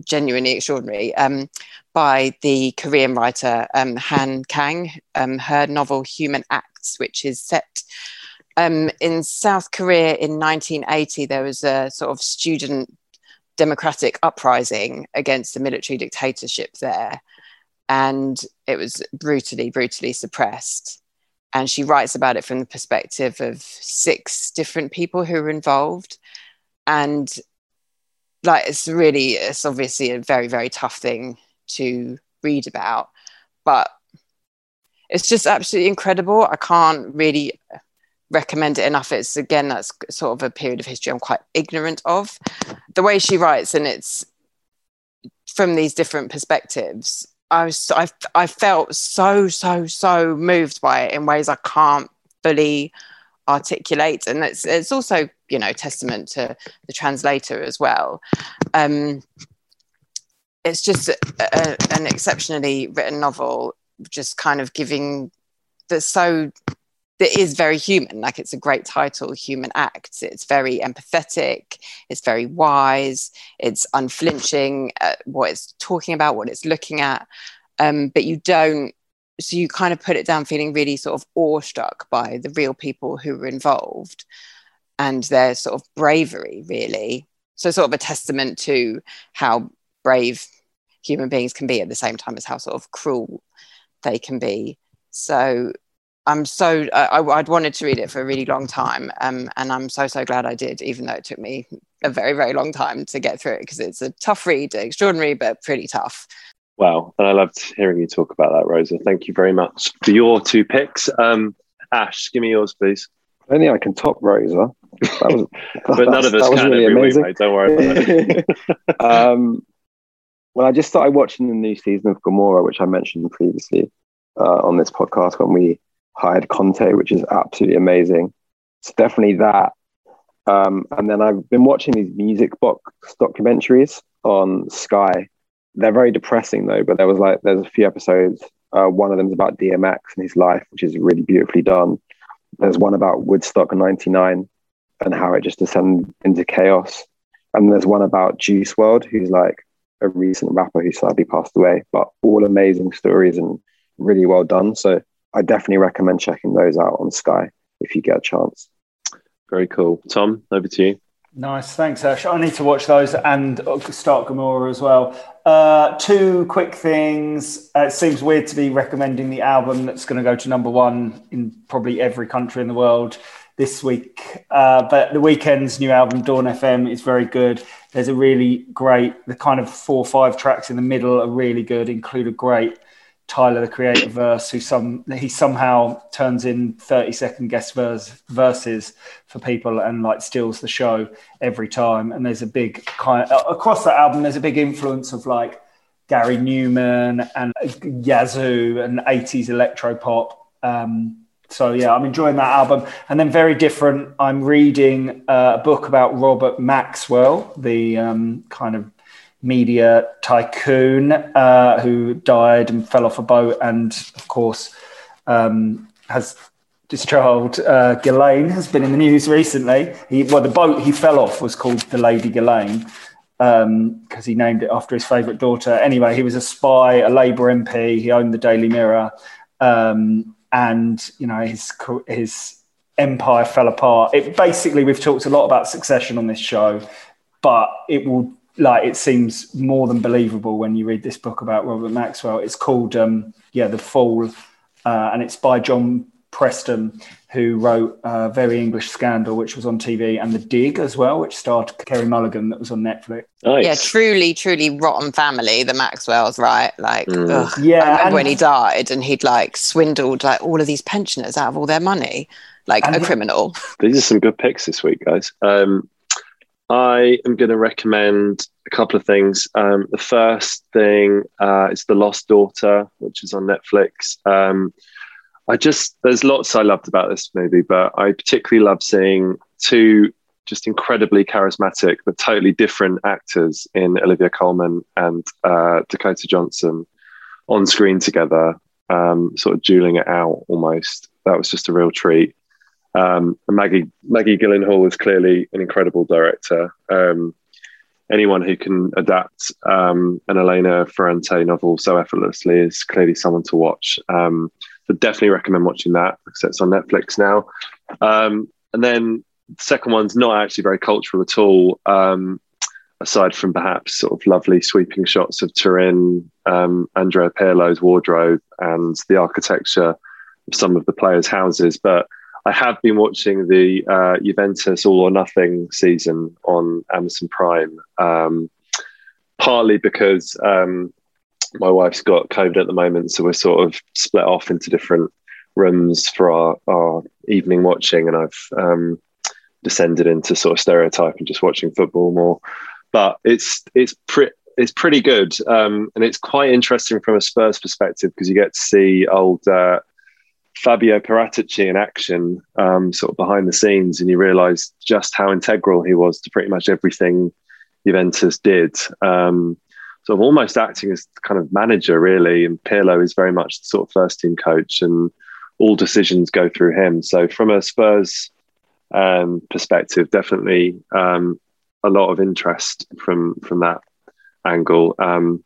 genuinely extraordinary um, by the Korean writer um, Han Kang. Um, her novel Human Acts, which is set um, in South Korea in 1980, there was a sort of student democratic uprising against the military dictatorship there. And it was brutally, brutally suppressed. And she writes about it from the perspective of six different people who were involved. And like, it's really, it's obviously a very, very tough thing to read about. But it's just absolutely incredible. I can't really recommend it enough. It's again, that's sort of a period of history I'm quite ignorant of. The way she writes, and it's from these different perspectives. I was, I, I felt so, so, so moved by it in ways I can't fully articulate, and it's, it's also, you know, testament to the translator as well. Um, it's just a, a, an exceptionally written novel, just kind of giving that's so that is very human. Like it's a great title, Human Acts. It's very empathetic. It's very wise. It's unflinching at what it's talking about, what it's looking at. Um, but you don't. So you kind of put it down, feeling really sort of awestruck by the real people who were involved and their sort of bravery, really. So sort of a testament to how brave human beings can be at the same time as how sort of cruel they can be. So I'm so I, would wanted to read it for a really long time, um, and I'm so so glad I did, even though it took me a very very long time to get through it because it's a tough read, extraordinary but pretty tough. Wow, and I loved hearing you talk about that, Rosa. Thank you very much for your two picks. Um, Ash, give me yours, please. Only I can top Rosa. That was, but none of us can really every amazing. week, mate. Don't worry about it. um, well, I just started watching the new season of Gomorrah, which I mentioned previously uh, on this podcast when we hired Conte, which is absolutely amazing. It's definitely that. Um, and then I've been watching these music box documentaries on Sky. They're very depressing though, but there was like there's a few episodes. Uh, one of them is about DMX and his life, which is really beautifully done. There's one about Woodstock '99 and how it just descended into chaos. And there's one about Juice WRLD, who's like a recent rapper who sadly passed away, but all amazing stories and really well done. So I definitely recommend checking those out on Sky if you get a chance. Very cool. Tom, over to you. Nice, thanks, Ash. I need to watch those and start Gomorrah as well. Uh, two quick things. Uh, it seems weird to be recommending the album that's going to go to number one in probably every country in the world this week. Uh, but the Weeknd's new album, Dawn FM, is very good. There's a really great, the kind of four or five tracks in the middle are really good, include a great Tyler the Creator verse, who some he somehow turns in 30 second guest verse, verses for people and like steals the show every time. And there's a big kind of, across that album, there's a big influence of like Gary Numan and Yazoo and 80s electro pop. Um, so yeah, I'm enjoying that album. And then very different. I'm reading uh, a book about Robert Maxwell, the um, kind of media tycoon uh, who died and fell off a boat, and of course um, has this child uh, Ghislaine has been in the news recently. He, well, the boat he fell off was called the Lady Ghislaine because um, he named it after his favourite daughter. Anyway, he was a spy, a Labour MP. He owned the Daily Mirror. Um, and you know his his empire fell apart. It basically we've talked a lot about succession on this show, but it will like it seems more than believable when you read this book about Robert Maxwell. It's called um, yeah the Fall, uh, and it's by John Preston, who wrote uh, Very English Scandal, which was on TV, and The Dig as well, which starred Carey Mulligan, that was on Netflix. Nice. Yeah, truly, truly rotten family, the Maxwells, right? Like, mm. yeah. I remember and- when he died and he'd like swindled like all of these pensioners out of all their money, like and a criminal. These are some good picks this week, guys. Um, I am going to recommend a couple of things. Um, the first thing uh, is The Lost Daughter, which is on Netflix. Um, I just there's lots I loved about this movie, but I particularly love seeing two just incredibly charismatic but totally different actors in Olivia Colman and uh, Dakota Johnson on screen together, um, sort of dueling it out almost. That was just a real treat. Um, Maggie Maggie Gyllenhaal is clearly an incredible director. Um, anyone who can adapt um, an Elena Ferrante novel so effortlessly is clearly someone to watch. Um, so definitely recommend watching that because it's on Netflix now. Um, and then the second one's not actually very cultural at all. Um, aside from perhaps sort of lovely sweeping shots of Turin, um, Andrea Pirlo's wardrobe, and the architecture of some of the players' houses. But I have been watching the uh, Juventus All or Nothing season on Amazon Prime, um, partly because um, my wife's got COVID at the moment, so we're sort of split off into different rooms for our, our evening watching, and I've um, descended into sort of stereotype and just watching football more. But it's it's pretty it's pretty good, um, and it's quite interesting from a Spurs perspective because you get to see old uh, Fabio Paratici in action, um, sort of behind the scenes, and you realise just how integral he was to pretty much everything Juventus did. Um, sort of almost acting as kind of manager, really. And Pirlo is very much the sort of first team coach, and all decisions go through him. So, from a Spurs um, perspective, definitely um, a lot of interest from from that angle. Um,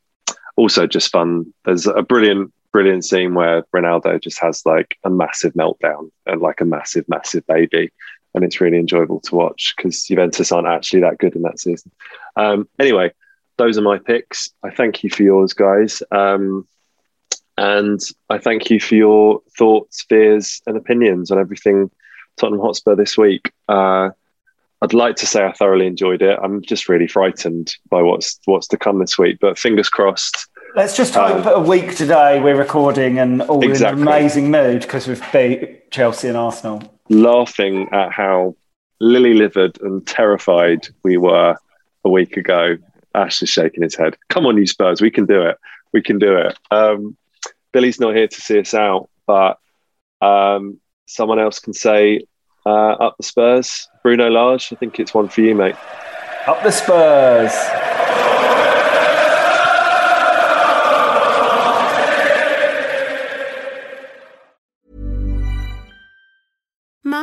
also, just fun. There's a brilliant, brilliant scene where Ronaldo just has like a massive meltdown and like a massive, massive baby. And it's really enjoyable to watch because Juventus aren't actually that good in that season. Um, anyway, those are my picks. I thank you for yours, guys. Um, and I thank you for your thoughts, fears, and opinions on everything Tottenham Hotspur this week. Uh, I'd like to say I thoroughly enjoyed it. I'm just really frightened by what's what's to come this week, but fingers crossed. Let's just hope um, a week today we're recording and all exactly. in an amazing mood because we've beat Chelsea and Arsenal. laughing at how lily livered and terrified we were a week ago. Ash is shaking his head. Come on, you Spurs, we can do it. We can do it. Um, Billie's not here to see us out, but um, someone else can say uh, up the Spurs. Bruno Lage, I think it's one for you, mate. Up the Spurs.